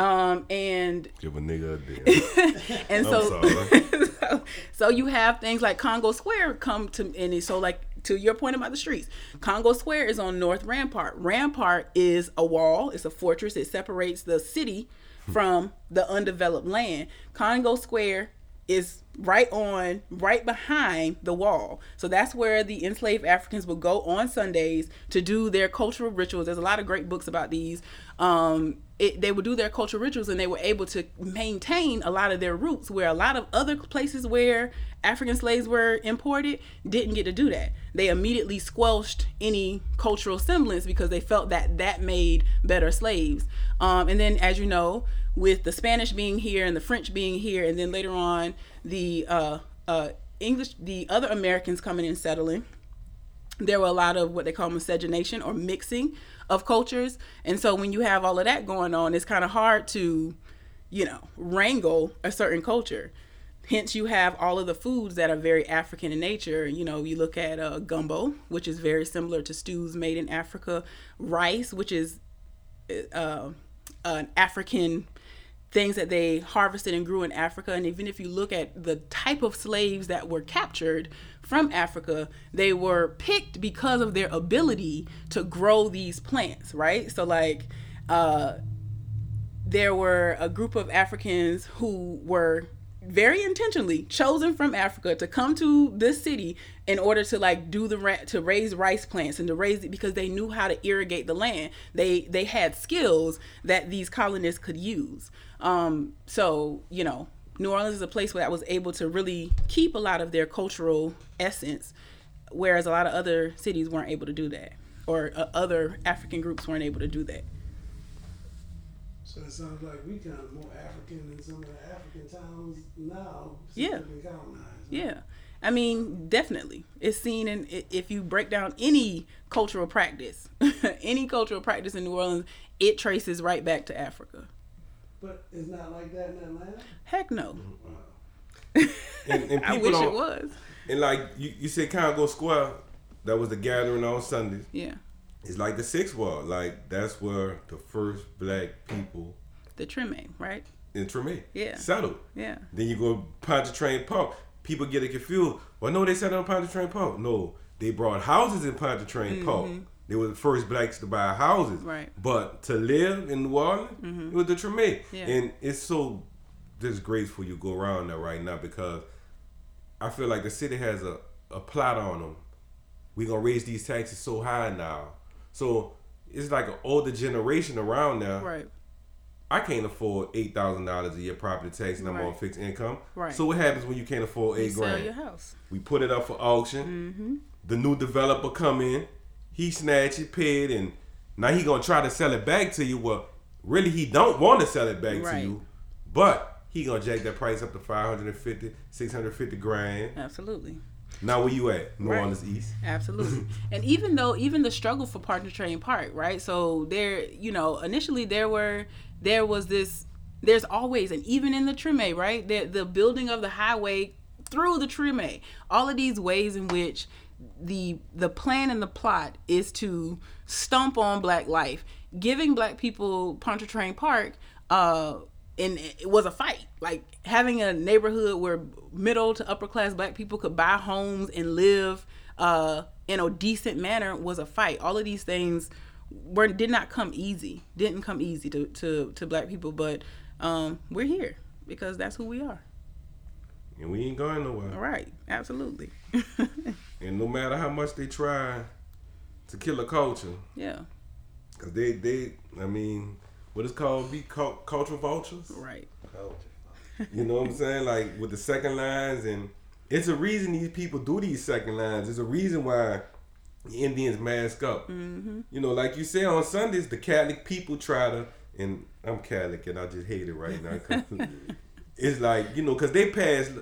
Um, and Give a nigga a day. and so, so so you have things like Congo Square come to and so like to your point about the streets, Congo Square is on North Rampart. Rampart is a wall, it's a fortress. It separates the city from the undeveloped land. Congo Square is right on right behind the wall. So that's where the enslaved africans would go on sundays to do their cultural rituals. There's a lot of great books about these. Um it, they would do their cultural rituals and they were able to maintain a lot of their roots where a lot of other places where african slaves were imported didn't get to do that. They immediately squelched any cultural semblance because they felt that that made better slaves. Um, and then as you know with the Spanish being here and the French being here, and then later on the uh, uh, English, the other Americans coming and settling, there were a lot of what they call miscegenation or mixing of cultures. And so when you have all of that going on, it's kind of hard to, you know, wrangle a certain culture. Hence, you have all of the foods that are very African in nature. You know, you look at uh, gumbo, which is very similar to stews made in Africa, rice, which is uh, an African things that they harvested and grew in Africa. And even if you look at the type of slaves that were captured from Africa, they were picked because of their ability to grow these plants, right? So, like, uh, there were a group of Africans who were very intentionally chosen from Africa to come to this city in order to like do the to raise rice plants and to raise it because they knew how to irrigate the land. They they had skills that these colonists could use. Um, so you know, New Orleans is a place where I was able to really keep a lot of their cultural essence, whereas a lot of other cities weren't able to do that, or uh, other African groups weren't able to do that. So it sounds like we kind of more African than some of the African towns now. Yeah. colonized. Yeah. I mean, definitely. It's seen in if you break down any cultural practice, any cultural practice in New Orleans, it traces right back to Africa. But it's not like that in Atlanta. Heck no. Mm-hmm. Wow. And, and I wish it was. And like you, you said, Congo Square, that was the gathering on Sundays. Yeah. It's like the Sixth Ward. Like that's where the first black people The Treme, right? in Treme Yeah. settled. Yeah. Then you go Pontchartrain Park. People get it confused. Well, no, they settled on Pontchartrain Park. No, they brought houses in Pontchartrain mm-hmm. Park. They were the first blacks to buy houses. Mm-hmm. Right. Mm-hmm. But to live in New Orleans, it was the Treme. Yeah. And it's so disgraceful you go around there right now because I feel like the city has a, a plot on them. We're gonna raise these taxes so high now. So it's like an older generation around now. Right. I can't afford eight thousand dollars a year property tax, and I'm on fixed income. Right. So what happens when you can't afford eight You eight sell your house. We put it up for auction. Mm-hmm. The new developer come in, he snatch it, pay it, and now he gonna try to sell it back to you. Well, really, he don't want to sell it back to you, but he gonna jack that price up to 550, 650 grand. Absolutely. Now where you at? New Right. Orleans East. Absolutely. and even though even the struggle for Pontchartrain Park, right? So there, you know, initially there were there was this there's always and even in the Treme, right? The the building of the highway through the Treme. All of these ways in which the the plan and the plot is to stomp on black life, giving black people Pontchartrain Park uh and it was a fight. Like having a neighborhood where middle to upper class black people could buy homes and live uh, in a decent manner was a fight. All of these things were did not come easy. Didn't come easy to to, to black people, but um, we're here because that's who we are. And we ain't going nowhere. Right. Absolutely. And no matter how much they try to kill a culture, yeah. cause they they I mean, what is called be cul- cultural vultures. Right. You know what I'm saying? Like with the second lines, and it's a reason these people do these second lines. There's a reason why the Indians mask up. Mm-hmm. You know, like you say on Sundays, the Catholic people try to, and I'm Catholic and I just hate it right now. it's like you know, cause they passed.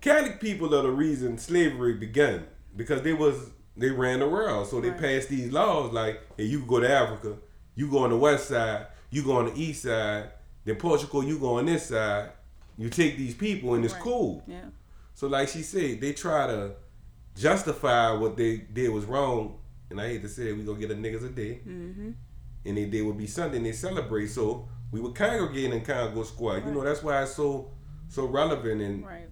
Catholic people are the reason slavery began because they was they ran the world, so they Right. passed these laws like, hey, you go to Africa, you go on the west side, you go on the east side, then Portugal, you go on this side. You take these people and it's Right. cool. Yeah. So like she said, they try to justify what they did was wrong, and I hate to say it, we gonna get a niggas a day, Mm-hmm. and they they would be Sunday and they celebrate. So we were congregating in Congo Square. You know that's why it's so so relevant and Right.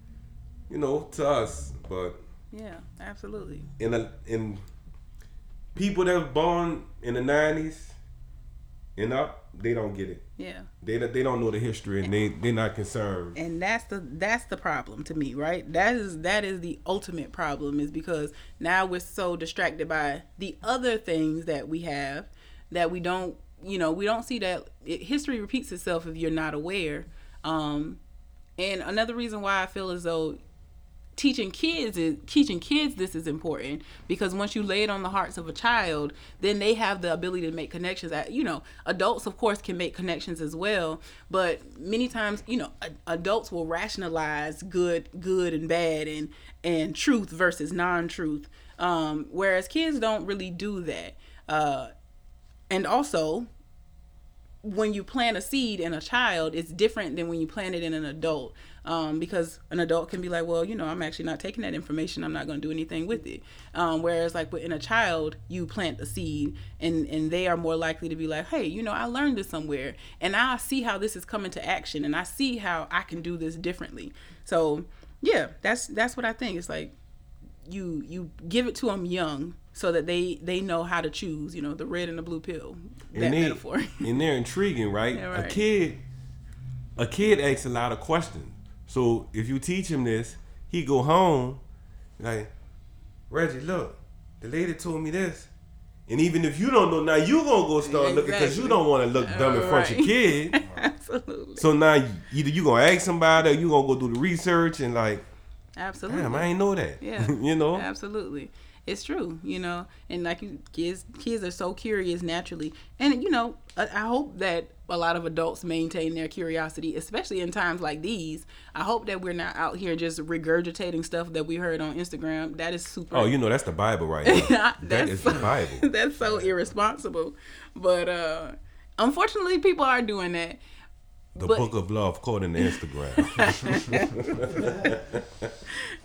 you know to us. But Yeah. Absolutely. in a in people that was born in the nineties and up, they don't get it. Yeah. They they don't know the history and they they're not concerned. and that's the that's the problem to me right that is that is the ultimate problem is because now we're so distracted by the other things that we have that we don't you know we don't see that it, history repeats itself if you're not aware. Um and another reason why i feel as though teaching kids is teaching kids this is important because once you lay it on the hearts of a child then they have the ability to make connections at you know adults of course can make connections as well but many times you know adults will rationalize good good and bad and and truth versus non-truth. Um whereas kids don't really do that. Uh and also when you plant a seed in a child, it's different than when you plant it in an adult. Um, because an adult can be like, well, you know, I'm actually not taking that information. I'm not going to do anything with it. Um, whereas, like in a child, you plant a seed, and and they are more likely to be like, hey, you know, I learned this somewhere, and I see how this is coming to action, and I see how I can do this differently. So, yeah, that's that's what I think. It's like you you give it to them young so that they they know how to choose. You know, the red and the blue pill. That and they, metaphor. and they're intriguing, right? Yeah, A kid, a kid asks a lot of questions. So if you teach him this, he go home, like, Reggie, look, the lady told me this. And even if you don't know, now you gonna go start looking because you don't want to look dumb in front of your kid. Absolutely. So now either you gonna ask somebody or you gonna go do the research and like, Absolutely. damn, I ain't know that. Yeah. you know. Absolutely. It's true, you know, and like you, kids, kids are so curious naturally, and you know, I, I hope that a lot of adults maintain their curiosity, especially in times like these. I hope that we're not out here just regurgitating stuff that we heard on Instagram. That is super. Oh, you know that's the Bible right there. That's is the Bible. that's so irresponsible, but uh unfortunately, people are doing that. The But- book of love according to Instagram.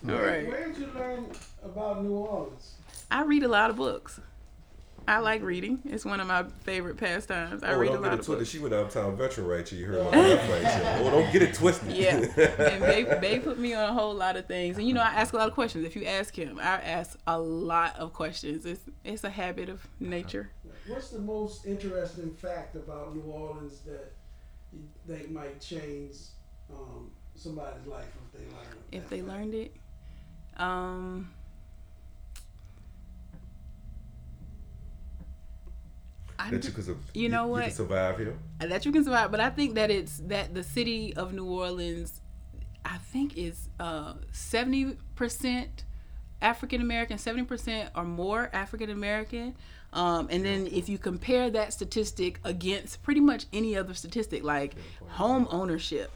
All right. Where did you learn about New Orleans? I read a lot of books. I like reading. It's one of my favorite pastimes. I oh, read a don't lot get it of twisted. books. She went uptown veteran right here. You heard about that right. Oh, don't get it twisted. Yeah, and they, they put me on a whole lot of things, and you know I ask a lot of questions. If you ask him, I ask a lot of questions. It's it's a habit of nature. What's the most interesting fact about New Orleans that you think might change um, somebody's life if they learn it? If they learned it, um, I that you su- You know You what? can survive here. that you can survive. But I think that it's that the city of New Orleans, I think is seventy percent African American, seventy percent or more African American. Um, and then if you compare that statistic against pretty much any other statistic, like home ownership,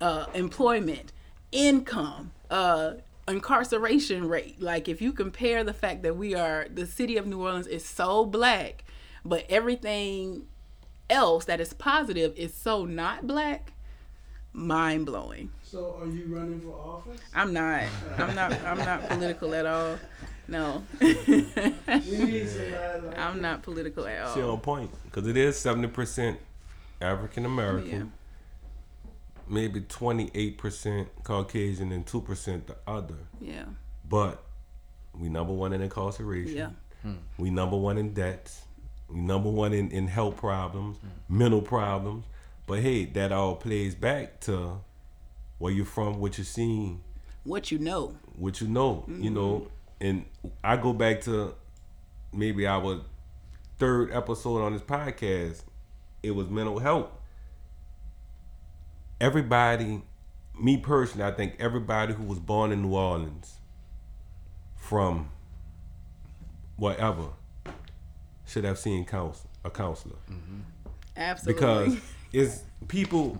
uh, employment, income, uh, incarceration rate. Like if you compare the fact that we are the city of New Orleans is so black, but everything else that is positive is so not black, mind blowing. So, are you running for office? I'm not. I'm not. I'm not political at all. No, We need somebody like I'm not political at She all. on point because it is seventy percent African American. Yeah. American, maybe twenty eight percent Caucasian, and two percent the other. Yeah. But we number one in incarceration. Yeah. Hmm. We number one in debts. We number one in, in health problems, mm. mental problems. But hey, that all plays back to where you're from, what you're seeing, what you know. what you know, you know. Mm-hmm. And I go back to maybe our third episode on this podcast. It was mental health. Everybody, me personally, I think everybody who was born in New Orleans from whatever should have seen counsel, a counselor. Mm-hmm. Absolutely. because it's people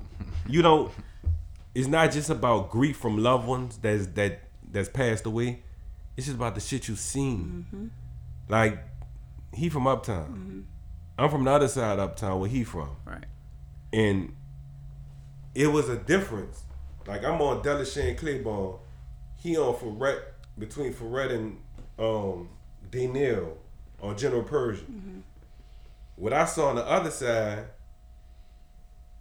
you don't it's not just about grief from loved ones that's that that's passed away. It's just about the shit you've seen. Mm-hmm. Like he from uptown. Mm-hmm. I'm from the other side of uptown where he from. Right. and it was a difference. Like i'm on Delachaise Claiborne he on Freret between Freret and um on General Pershing what I saw on the other side,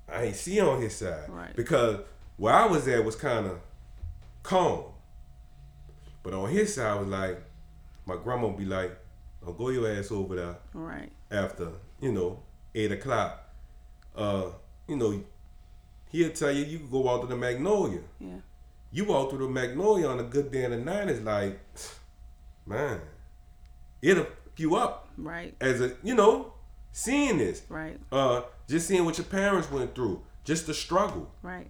I ain't see on his side. Right. Because where I was at was kind of calm. But on his side was like, my grandma would be like, oh, go your ass over there Right. after, you know, 8 o'clock. Uh, you know, he'll tell you, you can go out to the Magnolia. Yeah. You walk through the Magnolia on a good day in the night, it's like, man, it'll you up Right. as a, you know, seeing this Right. uh just seeing what your parents went through just the struggle Right.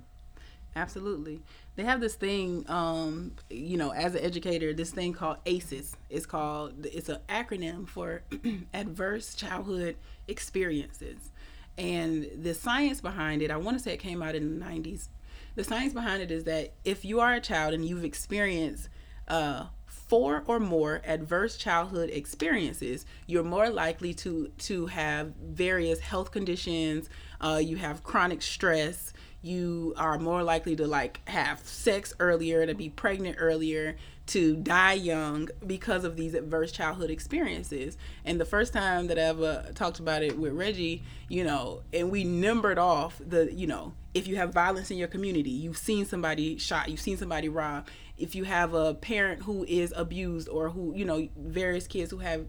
Absolutely. They have this thing, um, you know, as an educator, this thing called ACEs. It's called, it's an acronym for Adverse Childhood Experiences. And the science behind it, I want to say it came out in the 90s. The science behind it is that if you are a child and you've experienced uh, four or more adverse childhood experiences, you're more likely to to have various health conditions. Uh, you have chronic stress. You are more likely to like have sex earlier, to be pregnant earlier, to die young because of these adverse childhood experiences. And the first time that I ever talked about it with Reggie, you know, and we numbered off the, you know, if you have violence in your community, you've seen somebody shot, you've seen somebody robbed, if you have a parent who is abused or who, you know, various kids who have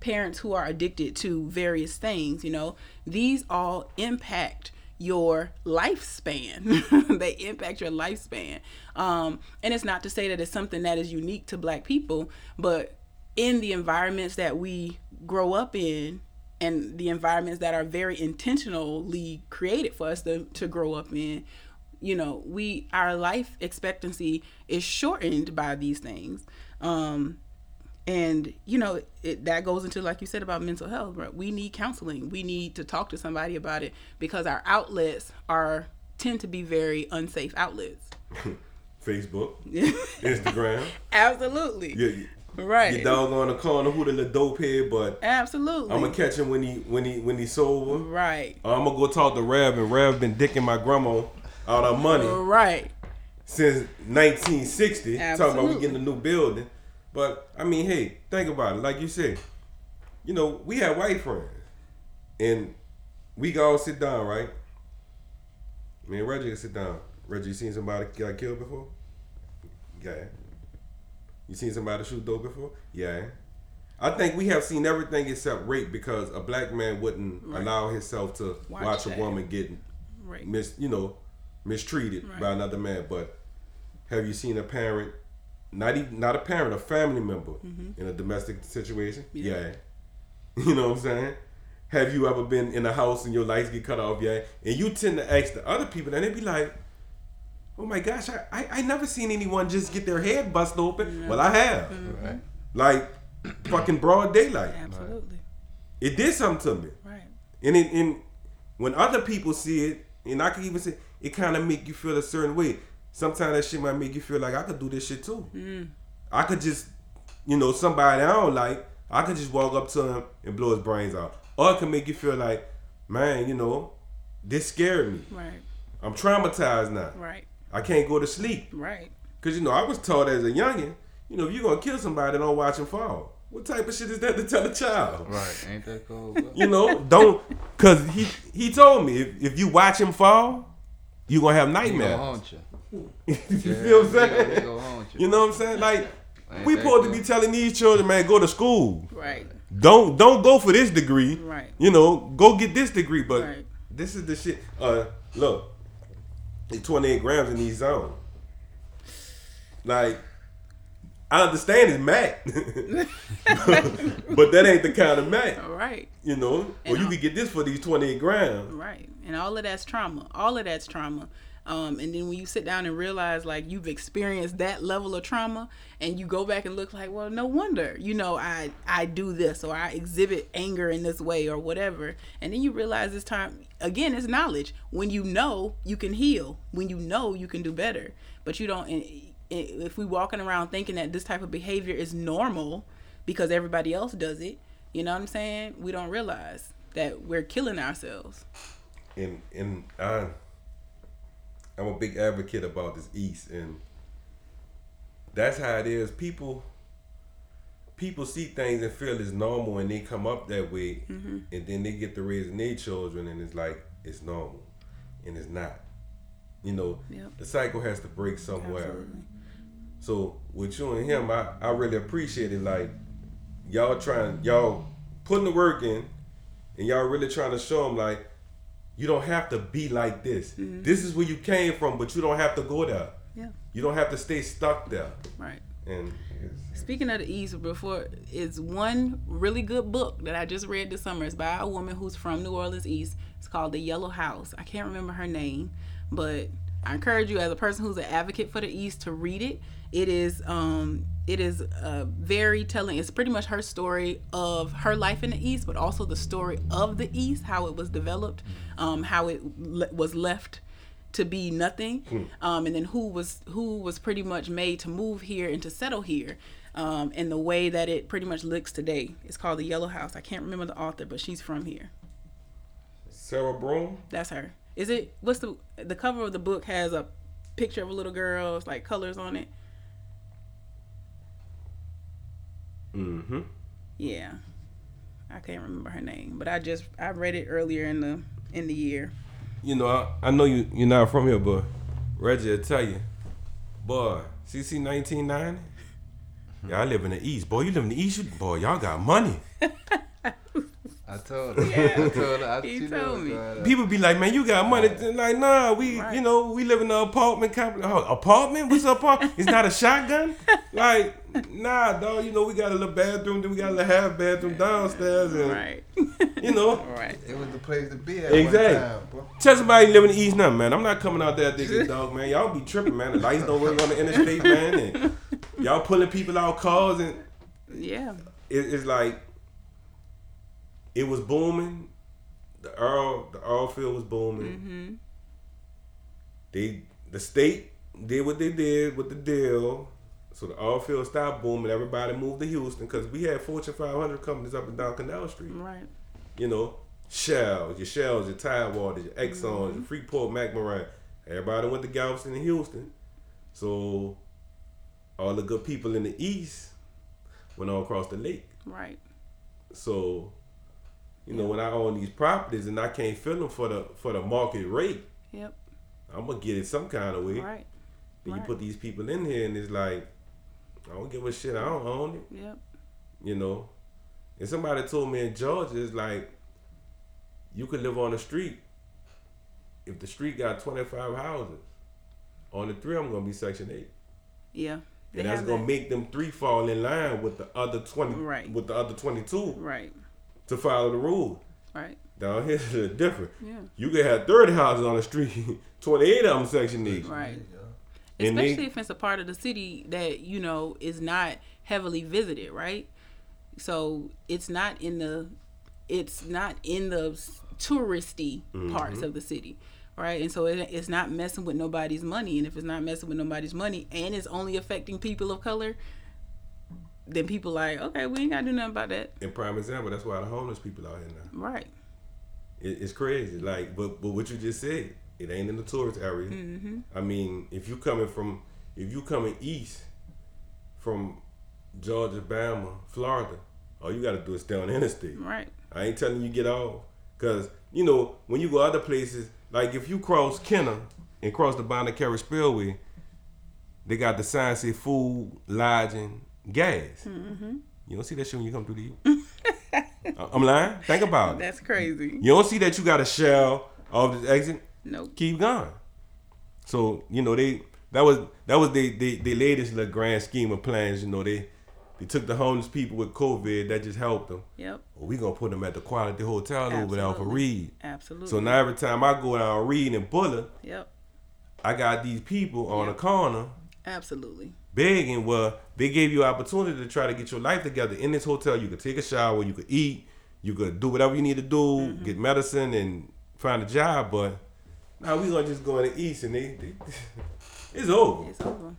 parents who are addicted to various things, you know, these all impact your lifespan. they impact your lifespan. Um, and it's not to say that it's something that is unique to black people, but in the environments that we grow up in and the environments that are very intentionally created for us to, to grow up in, you know, we our life expectancy is shortened by these things. Um, and you know it, that goes into like you said about mental health right? We need counseling. We need to talk to somebody about it because our outlets are tend to be very unsafe outlets. Facebook instagram. Absolutely. Your, right. your dog on the corner who the little dope head but absolutely. I'm gonna catch him when he when he when he's sober. Right. I'm gonna go talk to rev and rev been dicking my grandma out of money right. since 1960 talking about we Absolutely. getting a new building but i mean hey think about it. Like you said you know we have white friends. And we all sit down right? Me and reggie sit down. Reggie you seen somebody get killed before? Yeah. You seen somebody shoot dope before? Yeah. I think we have seen everything except rape because a black man wouldn't Right. allow himself to Watch watch, a woman get right. mis you know mistreated Right. by another man. But have you seen a parent not even not a parent a family member in a domestic situation Mm-hmm. Yeah. yeah. you know what i'm saying have you ever been in a house and your lights get cut off yeah and you tend to ask the other people and they be like oh my gosh i i, I never seen anyone just get their head bust open well i have Mm-hmm. Right. like fucking broad daylight absolutely it did something to me right and it, and when other people see it, and I can even say it kind of make you feel a certain way. Sometimes that shit might make you feel like I could do this shit too. Mm. I could just, you know, somebody I don't like, I could just walk up to him and blow his brains out. Or it can make you feel like, man, you know, this scared me. right I'm traumatized now. right I can't go to sleep. right Cause you know, I was taught as a youngin', you know, if you're gonna kill somebody, don't watch him fall. What type of shit is that to tell a child? Right. Ain't that cold? You know, don't cause he he told me if, if you watch him fall, you gonna have He gonna nightmares. haunt you. you Yeah, feel what I'm he gonna- he saying? gonna haunt you. You know what I'm saying? Like we that supposed to be telling these children, man, go to school. right Don't don't go for this degree. Right. You know, go get this degree. But Right. this is the shit. Uh, look, it's 28 grams in these zones. Like, I understand it's Mac, but that ain't the kind of Mac, All right. you know. Or you could get this for these twenty eight grams. Right. And all of that's trauma. All of that's trauma. Um, and then when you sit down and realize like you've experienced that level of trauma and you go back and look like, well, no wonder, you know, I I do this or I exhibit anger in this way or whatever. And then you realize this time again, it's knowledge. When you know, you can heal. When you know, you can do better. But you don't if we walking around thinking that this type of behavior is normal because everybody else does it, you know what I'm saying? We don't realize that we're killing ourselves. and and I I'm a big advocate about this East and that's how it is. People people see things and feel it's normal and they come up that way Mm-hmm. and then they get to raising their children and it's like it's normal and it's not. You know, Yep. the cycle has to break somewhere. Absolutely. So with you and him, I, I really appreciate it. Like y'all trying, y'all putting the work in, and y'all really trying to show them like you don't have to be like this. This is where you came from, but you don't have to go there. Yeah. You don't have to stay stuck there. Right. And it's, Speaking of the East, before is one really good book that I just read this summer. It's by a woman who's from New Orleans East. It's called The Yellow House. I can't remember her name, but I encourage you as a person who's an advocate for the East to read it. It is um it is uh, very telling. It's pretty much her story of her life in the East, but also the story of the East, how it was developed, um, how it le- was left to be nothing um, and then who was who was pretty much made to move here and to settle here um, and the way that it pretty much looks today. It's called the yellow house. I can't remember the author but she's from here. Sarah Broom. that's her. Is it what's the the cover of the book has a picture of a little girl it's like colors on it Mm-hmm. yeah i can't remember her name but i just i read it earlier in the in the year You know, I, I know you you're not from here, but Reggie will tell you, boy, CC 1990. Y'all live in the East, boy. You live in the East, boy. Y'all got money. I told her. Yeah. I told her. I, He told knows, me. People be like, man, you got money. Like, nah, we, Right. you know, we live in an apartment complex. Oh, apartment? What's up? apartment? It's not a shotgun? Like, nah, dog. You know, we got a little bathroom, then we got a little half bathroom downstairs, and right you know, right It was the place to be at Exactly. one time, tell somebody living in East now, man. I'm not coming out there thinking, dog, man. Y'all be tripping, man. The lights don't work on the interstate, man, and y'all pulling people out cars, and yeah it, it's like it was booming. The oil, the oil field was booming. mm-hmm. they the state did what they did with the deal. So the oil field stopped booming. Everybody moved to Houston because we had Fortune 500 companies up and down Canal Street. right You know, Shell, your Shells, your Tidewater, your Exxon, your Freeport, McMoRan. Everybody went to Galveston and Houston. So all the good people in the East went all across the lake. right So, you know, when I own these properties and I can't fill them for the for the market rate, yep I'm gonna get it some kind of way. right Then you put these people in here and it's like, I don't give a shit. I don't own it. yep You know. And somebody told me in Georgia, it's like, you could live on the street. If the street got 25 houses, on the three of them gonna be Section 8. yeah And that's gonna that. make them three fall in line with the other 20, Right. with the other 22 right to follow the rules. right. Down here, it's a different. yeah. You could have 30 houses on the street, 28 of them Section 8. right. And they- especially if it's a part of the city that you know is not heavily visited right? So it's not in the it's not in the s- touristy mm-hmm. parts of the city right? And so it, it's not messing with nobody's money. And if it's not messing with nobody's money and it's only affecting people of color then people like okay we ain't gotta do nothing about that In prime example, that's why the homeless people out here now. right It, it's crazy. Like, but but what you just said, it ain't in the tourist area. mm-hmm. I mean, if you coming from, if you coming east from Georgia, Bama, Florida, all you got to do is stay on the interstate. right I ain't telling you get off, cause you know when you go other places, like if you cross Kenner and cross the Bonnet Carré Spillway, they got the sign say food, lodging, gas. Mm-hmm. You don't see that shit when you come through the. I'm lying. Think about it. that's crazy You don't see that you got a shell of the exit. nope Keep going. So you know they that was that was the the, the latest little grand scheme of plans. You know, they they took the homeless people with COVID that just helped them. Yep. Well, we gonna put them at the quality hotel over there for Absolutely. Read. Absolutely. So now every time I go down Read and Bullard, Yep. I got these people on Yeah. the corner Absolutely. Begging. Well, they gave you opportunity to try to get your life together in this hotel. You could take a shower, you could eat, you could do whatever you need to do, Mm-hmm. get medicine, and find a job. But now we gonna just go in the east and they, they it's over. It's over.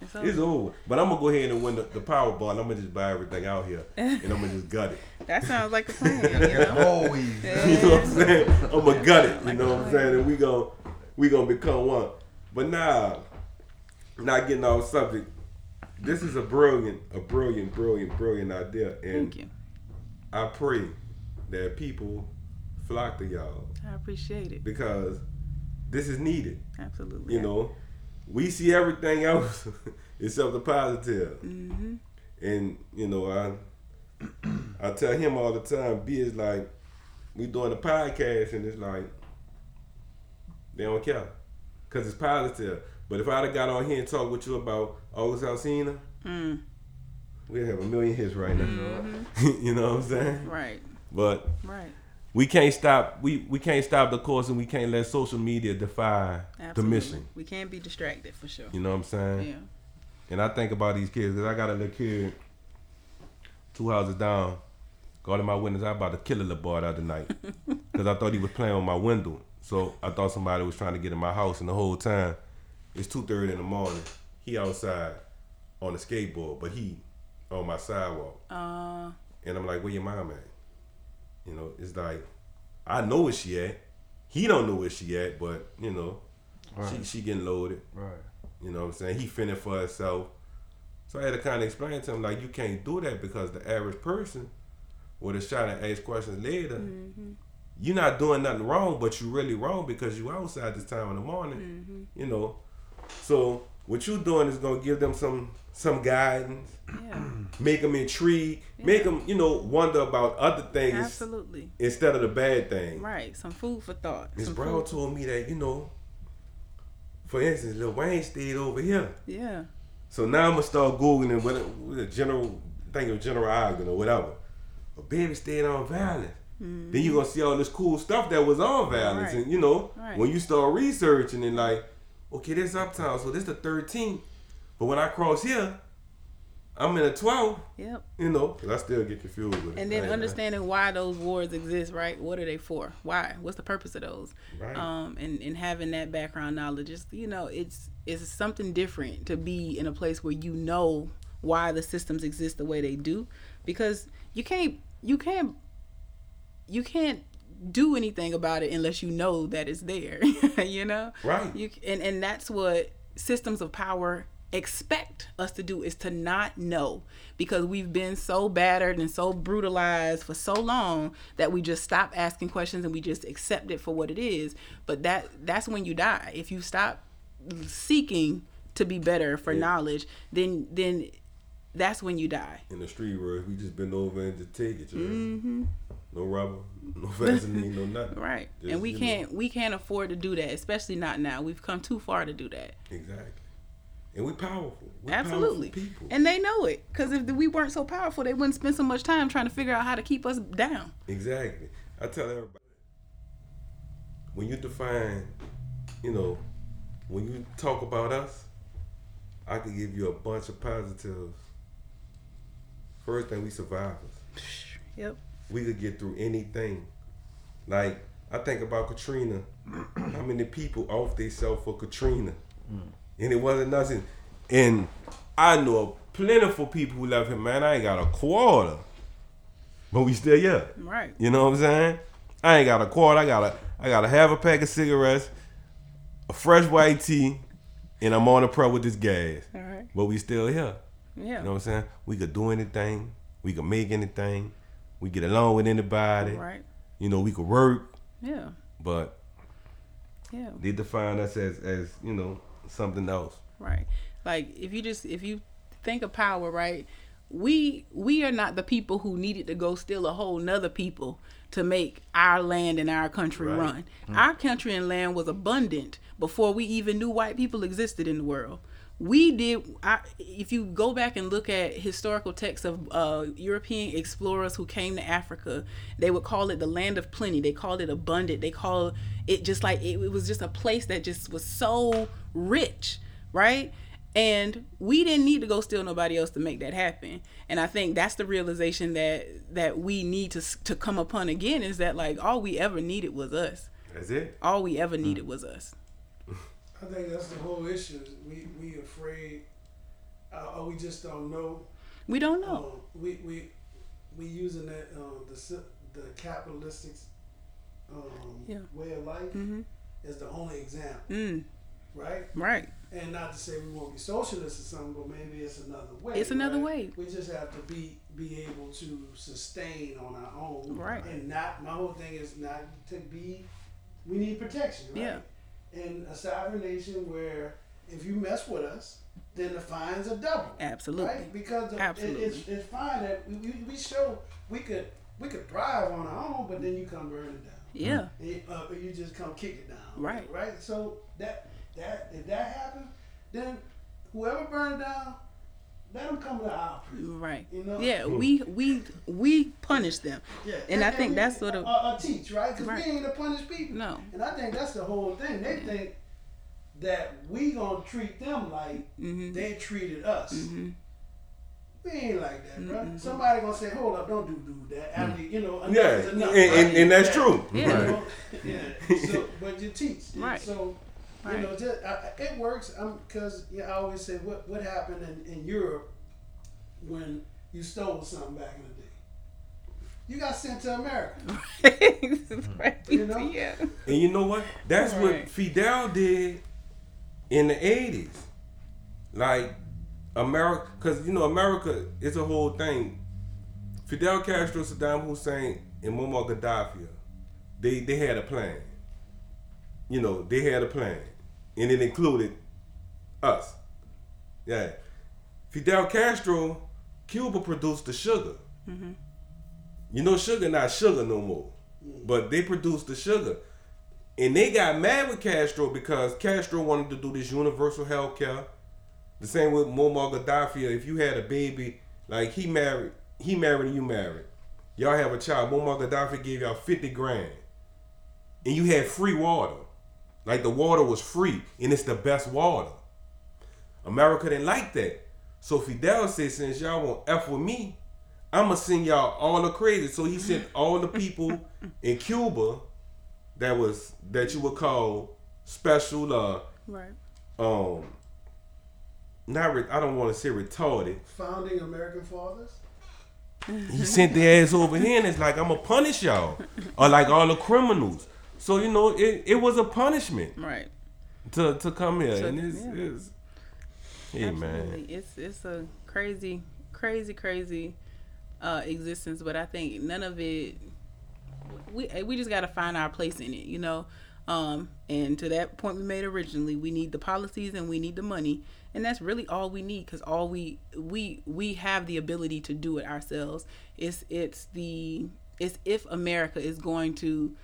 It's over. It's over. But I'm gonna go ahead and win the, the Powerball. And I'm gonna just buy everything out here, and I'm gonna just gut it. That sounds like a plan. You know? Always. You know what I'm saying? I'm gonna gut it. You know what I'm saying? And we gon' we gonna become one. But now, not getting off subject. This is a brilliant, a brilliant, brilliant, brilliant idea, and Thank you. I pray that people flock to y'all I appreciate it. because this is needed. Absolutely. You know, we see everything else except the positive. Mm-hmm. And you know, I I tell him all the time, B is like, we doing a podcast and it's like they don't care. Cause it's positive. But if I'd have got on here and talked with you about August Alsina, Mm. we'd have a million hits right now. you know what I'm saying? Right. But Right. we can't stop we, we can't stop the course and we can't let social media defy Absolutely. the mission. We can't be distracted for sure. You know what I'm saying? Yeah. And I think about these kids because I got a little kid two houses down. Guarding my windows, I about to kill a little boy the other night because I thought he was playing on my window. So I thought somebody was trying to get in my house, and the whole time it's two thirty in the morning. He outside on a skateboard, but he on my sidewalk, Uh. and I'm like, "Where your mom at?" You know, it's like I know where she at. He don't know where she at, but you know, she Right. she getting loaded. Right. You know what I'm saying? He finna for himself. So I had to kind of explain to him, like, you can't do that because the average person with a shot and ask questions later, you're not doing nothing wrong, but you're really wrong because you outside this time in the morning. You know. So what you doing is gonna give them some some guidance, Yeah. make them intrigued, make them, you know, wonder about other things Absolutely. instead of the bad thing. Right. Some food for thought. Miss Brown food- told me that, you know, for instance, Lil Wayne stayed over here. Yeah. So now I'm gonna start googling what a general think of General Ogden or whatever. A baby stayed on Valence. Then you're mm-hmm. gonna see all this cool stuff that was on Valence, Right. and you know Right. when you start researching and like, okay, this uptown, so this the 13th, but when I cross here, I'm in a 12. Yep. You know, 'cause I still get confused with it. And then understanding why those wards exist, right? What are they for? Why? What's the purpose of those? Right. Um, and, and having that background knowledge is, you know, it's it's something different to be in a place where you know why the systems exist the way they do, because you can't you can't you can't do anything about it unless you know that it's there. you know, Right. You and and that's what systems of power expect us to do is to not know because we've been so battered and so brutalized for so long that we just stop asking questions and we just accept it for what it is but that that's when you die if you stop seeking to be better for knowledge then then that's when you die in the street where we just been over and just take it. Mm-hmm. No rubber, no Vaseline, no nothing. right Just, and we can't we can't afford to do that especially not now we've come too far to do that exactly. And we're powerful. We Absolutely. Powerful people. And they know it. Because if we weren't so powerful, they wouldn't spend so much time trying to figure out how to keep us down. Exactly. I tell everybody when you define, you know, when you talk about us, I can give you a bunch of positives. First thing, we survivors. Yep. We could get through anything. Like I think about Katrina. How many people off they themselves for Katrina? Mm. And it wasn't nothing. And I know of plentiful people who love him, man. I ain't got a quarter. But we still here. Right. You know what I'm saying? I ain't got a quarter. I got a I got a half a pack of cigarettes, a fresh white tea, and I'm on the prep with this gas. All right. But we still here. Yeah. You know what I'm saying? We could do anything. We could make anything. We get along with anybody. Right. You know, we could work. Yeah. But Yeah. they define us as as you know something else. Right. Like if you just if you think of power, right? we we are not the people who needed to go steal a whole nother people to make our land and our country Right. run. Mm. Our country and land was abundant before we even knew white people existed in the world. We did. I, if you go back and look at historical texts of uh, European explorers who came to Africa, they would call it the land of plenty. They called it abundant. They called it just like it, it was just a place that just was so rich, right? and we didn't need to go steal nobody else to make that happen and i think that's the realization that that we need to to come upon again is that like all we ever needed was us That's it. all we ever needed was us I think that's the whole issue. We we afraid, uh, or we just don't know. we don't know Um, we we we using that um, the the capitalistic um, Yeah. way of life Mhm. is the only example, mm, right? right And not to say we won't be socialists or something, but maybe it's another way. It's another right? way. We just have to be be able to sustain on our own, Right. And not my whole thing is not to be. We need protection, right? Yeah. In a sovereign nation where if you mess with us, then the fines are double. absolutely Right? Because the, it, it's, it's fine that we, we, show we could we could thrive on our own, but then you come burn it down. yeah uh, you just come kick it down. Right. Right. So that that if that happens, then whoever burned down, let them come to our prison. right You know? yeah we we we punish them Yeah. And I think we- that's sort of- uh, uh, teach right because Right. we ain't going to punish people. no And I think that's the whole thing. They think that we gonna treat them like hmm they treated us. hmm We ain't like that, bro. Mm-mm. Somebody gonna say, "Hold up, don't do do that." After you know, Yeah, and, enough. and, right? and that's Yeah. true. Yeah. know? yeah. So, but you teach, And Right. So, you Right. know, just I, I- it works. Um, because yeah, I always say, what what happened in, in Europe when you stole something back in the day? You got sent to America. right You know? yeah And you know what? That's what Fidel did in the eighties. Like America, because you know America is a whole thing. Fidel Castro, Saddam Hussein, and Muammar Gaddafi, they they had a plan. You know, they had a plan, and it included us. Yeah, Fidel Castro, Cuba produced the sugar. Mm-hmm. You know, sugar not sugar no more, but they produced the sugar. And they got mad with Castro because Castro wanted to do this universal health care. The same with Muammar Gaddafi. If you had a baby, like he married, he married you married. Y'all have a child. Muammar Gaddafi gave y'all 50 grand. And you had free water. Like the water was free. And it's the best water. America didn't like that. So Fidel said, since y'all want F with me, I'ma send y'all all the crazy. So he sent all the people in Cuba that was that you would call special uh right um not re- I don't want to say retarded. Founding American fathers. He sent their ass over here and it's like I'm gonna punish y'all. Or like all the criminals. So you know it, it was a punishment right to to come here. So, and it's, yeah. it's Hey man. It's it's a crazy, crazy, crazy uh, existence, but I think none of it. We we just got to find our place in it, you know. Um, and to that point we made originally, we need the policies and we need the money, and that's really all we need because all we we we have the ability to do it ourselves. It's it's the it's if America is going to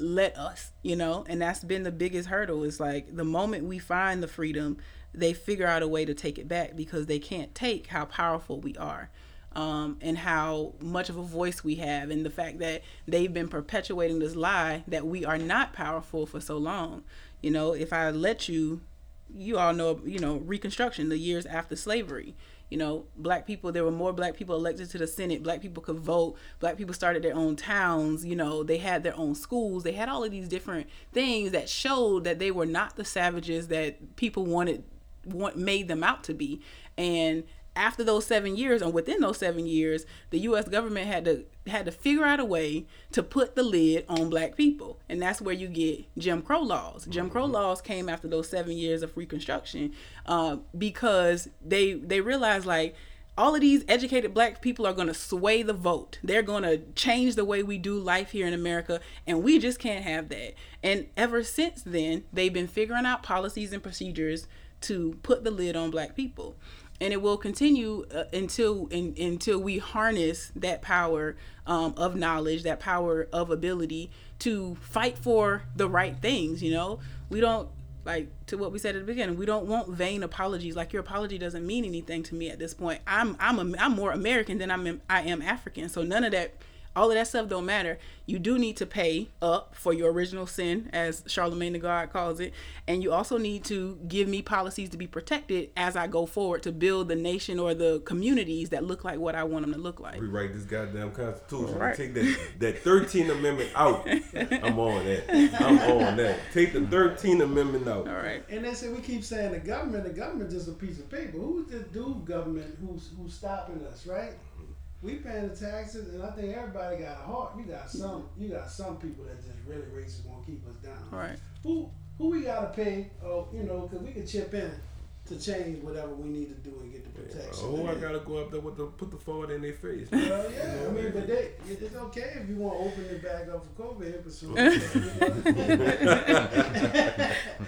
let us, you know, and that's been the biggest hurdle. Is like the moment we find the freedom, they figure out a way to take it back because they can't take how powerful we are. Um, and how much of a voice we have, and the fact that they've been perpetuating this lie that we are not powerful for so long. You know, if I let you, you all know, you know, Reconstruction, the years after slavery. You know, black people, there were more black people elected to the Senate. Black people could vote. Black people started their own towns. You know, they had their own schools. They had all of these different things that showed that they were not the savages that people wanted, want, made them out to be. And after those seven years, and within those seven years, the U.S. government had to had to figure out a way to put the lid on black people, and that's where you get Jim Crow laws. Jim Crow laws came after those seven years of Reconstruction, uh, because they they realized like all of these educated black people are going to sway the vote. They're going to change the way we do life here in America, and we just can't have that. And ever since then, they've been figuring out policies and procedures to put the lid on black people. And it will continue uh, until in, until we harness that power um, of knowledge, that power of ability to fight for the right things. You know, we don't like to what we said at the beginning. We don't want vain apologies. Like your apology doesn't mean anything to me at this point. I'm I'm a, I'm more American than I'm I am African. So none of that all of that stuff don't matter. You do need to pay up for your original sin, as Charlamagne tha God calls it, and you also need to give me policies to be protected as I go forward to build the nation or the communities that look like what I want them to look like. Rewrite this goddamn constitution. Right. Take that that 13th Amendment out. I'm on that. I'm on that. Take the 13th Amendment out. All right. And they say we keep saying the government. The government just a piece of paper. Who's the dude government who's who's stopping us, right? We paying the taxes, and I think everybody got a heart. You got some, you got some people that just really racist want to keep us down. Right. Who who we gotta pay? Oh, you know, because we can chip in to change whatever we need to do and get the protection. Oh, I gotta go up there with the put the phone in their face. Well, yeah, you know, I mean, but they, it's okay if you want to open it back up for COVID, but so.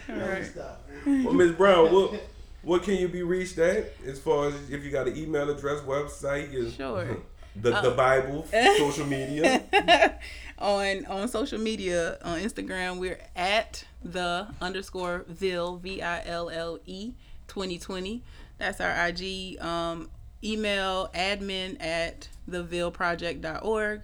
All right. Stop. Well, Miss Brown, what what can you be reached at as far as if you got an email address, website? And, sure. The, the uh, Bible, social media. on on social media on Instagram, we're at the underscore Ville V I L L E 2020. That's our IG. Um, email admin at thevilleproject.org.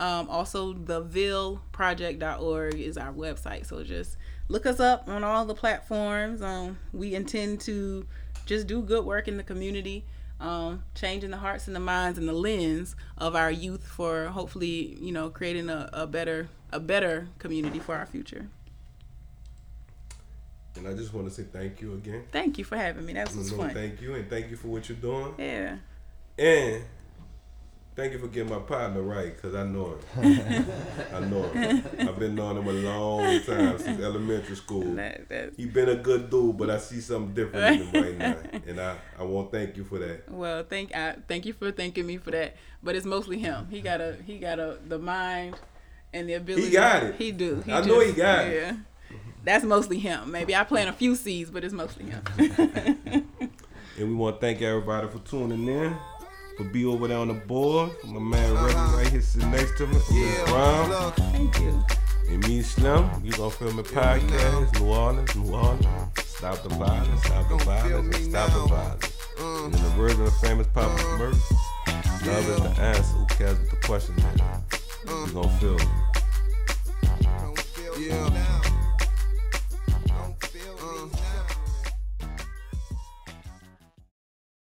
Um, also, thevilleproject.org is our website. So just look us up on all the platforms. Um, we intend to just do good work in the community, um, changing the hearts and the minds and the lens of our youth for hopefully, you know, creating a, a better a better community for our future. And I just want to say thank you again. Thank you for having me. That was no, fun. Thank you, and thank you for what you're doing. Yeah. And Thank you for getting my partner right, cause I know him. I know him. I've been knowing him a long time since elementary school. That, he been a good dude, but I see something different in him right now, and I, I want to thank you for that. Well, thank I thank you for thanking me for that, but it's mostly him. He got a he got a the mind and the ability. He got it. He do. He I just, know he got yeah. it. That's mostly him. Maybe I plant a few seeds, but it's mostly him. and we want to thank everybody for tuning in for be over there on the board. My man Reggie right here sitting next to me. Yeah, Brown. Thank you. And me Slim, you gonna film a podcast, New Orleans, New Orleans. Stop the violence, stop the violence, stop the violence. And in the words of the famous Papa Murphy, love is the answer. Who cares what the question is? You gonna feel it. Yeah.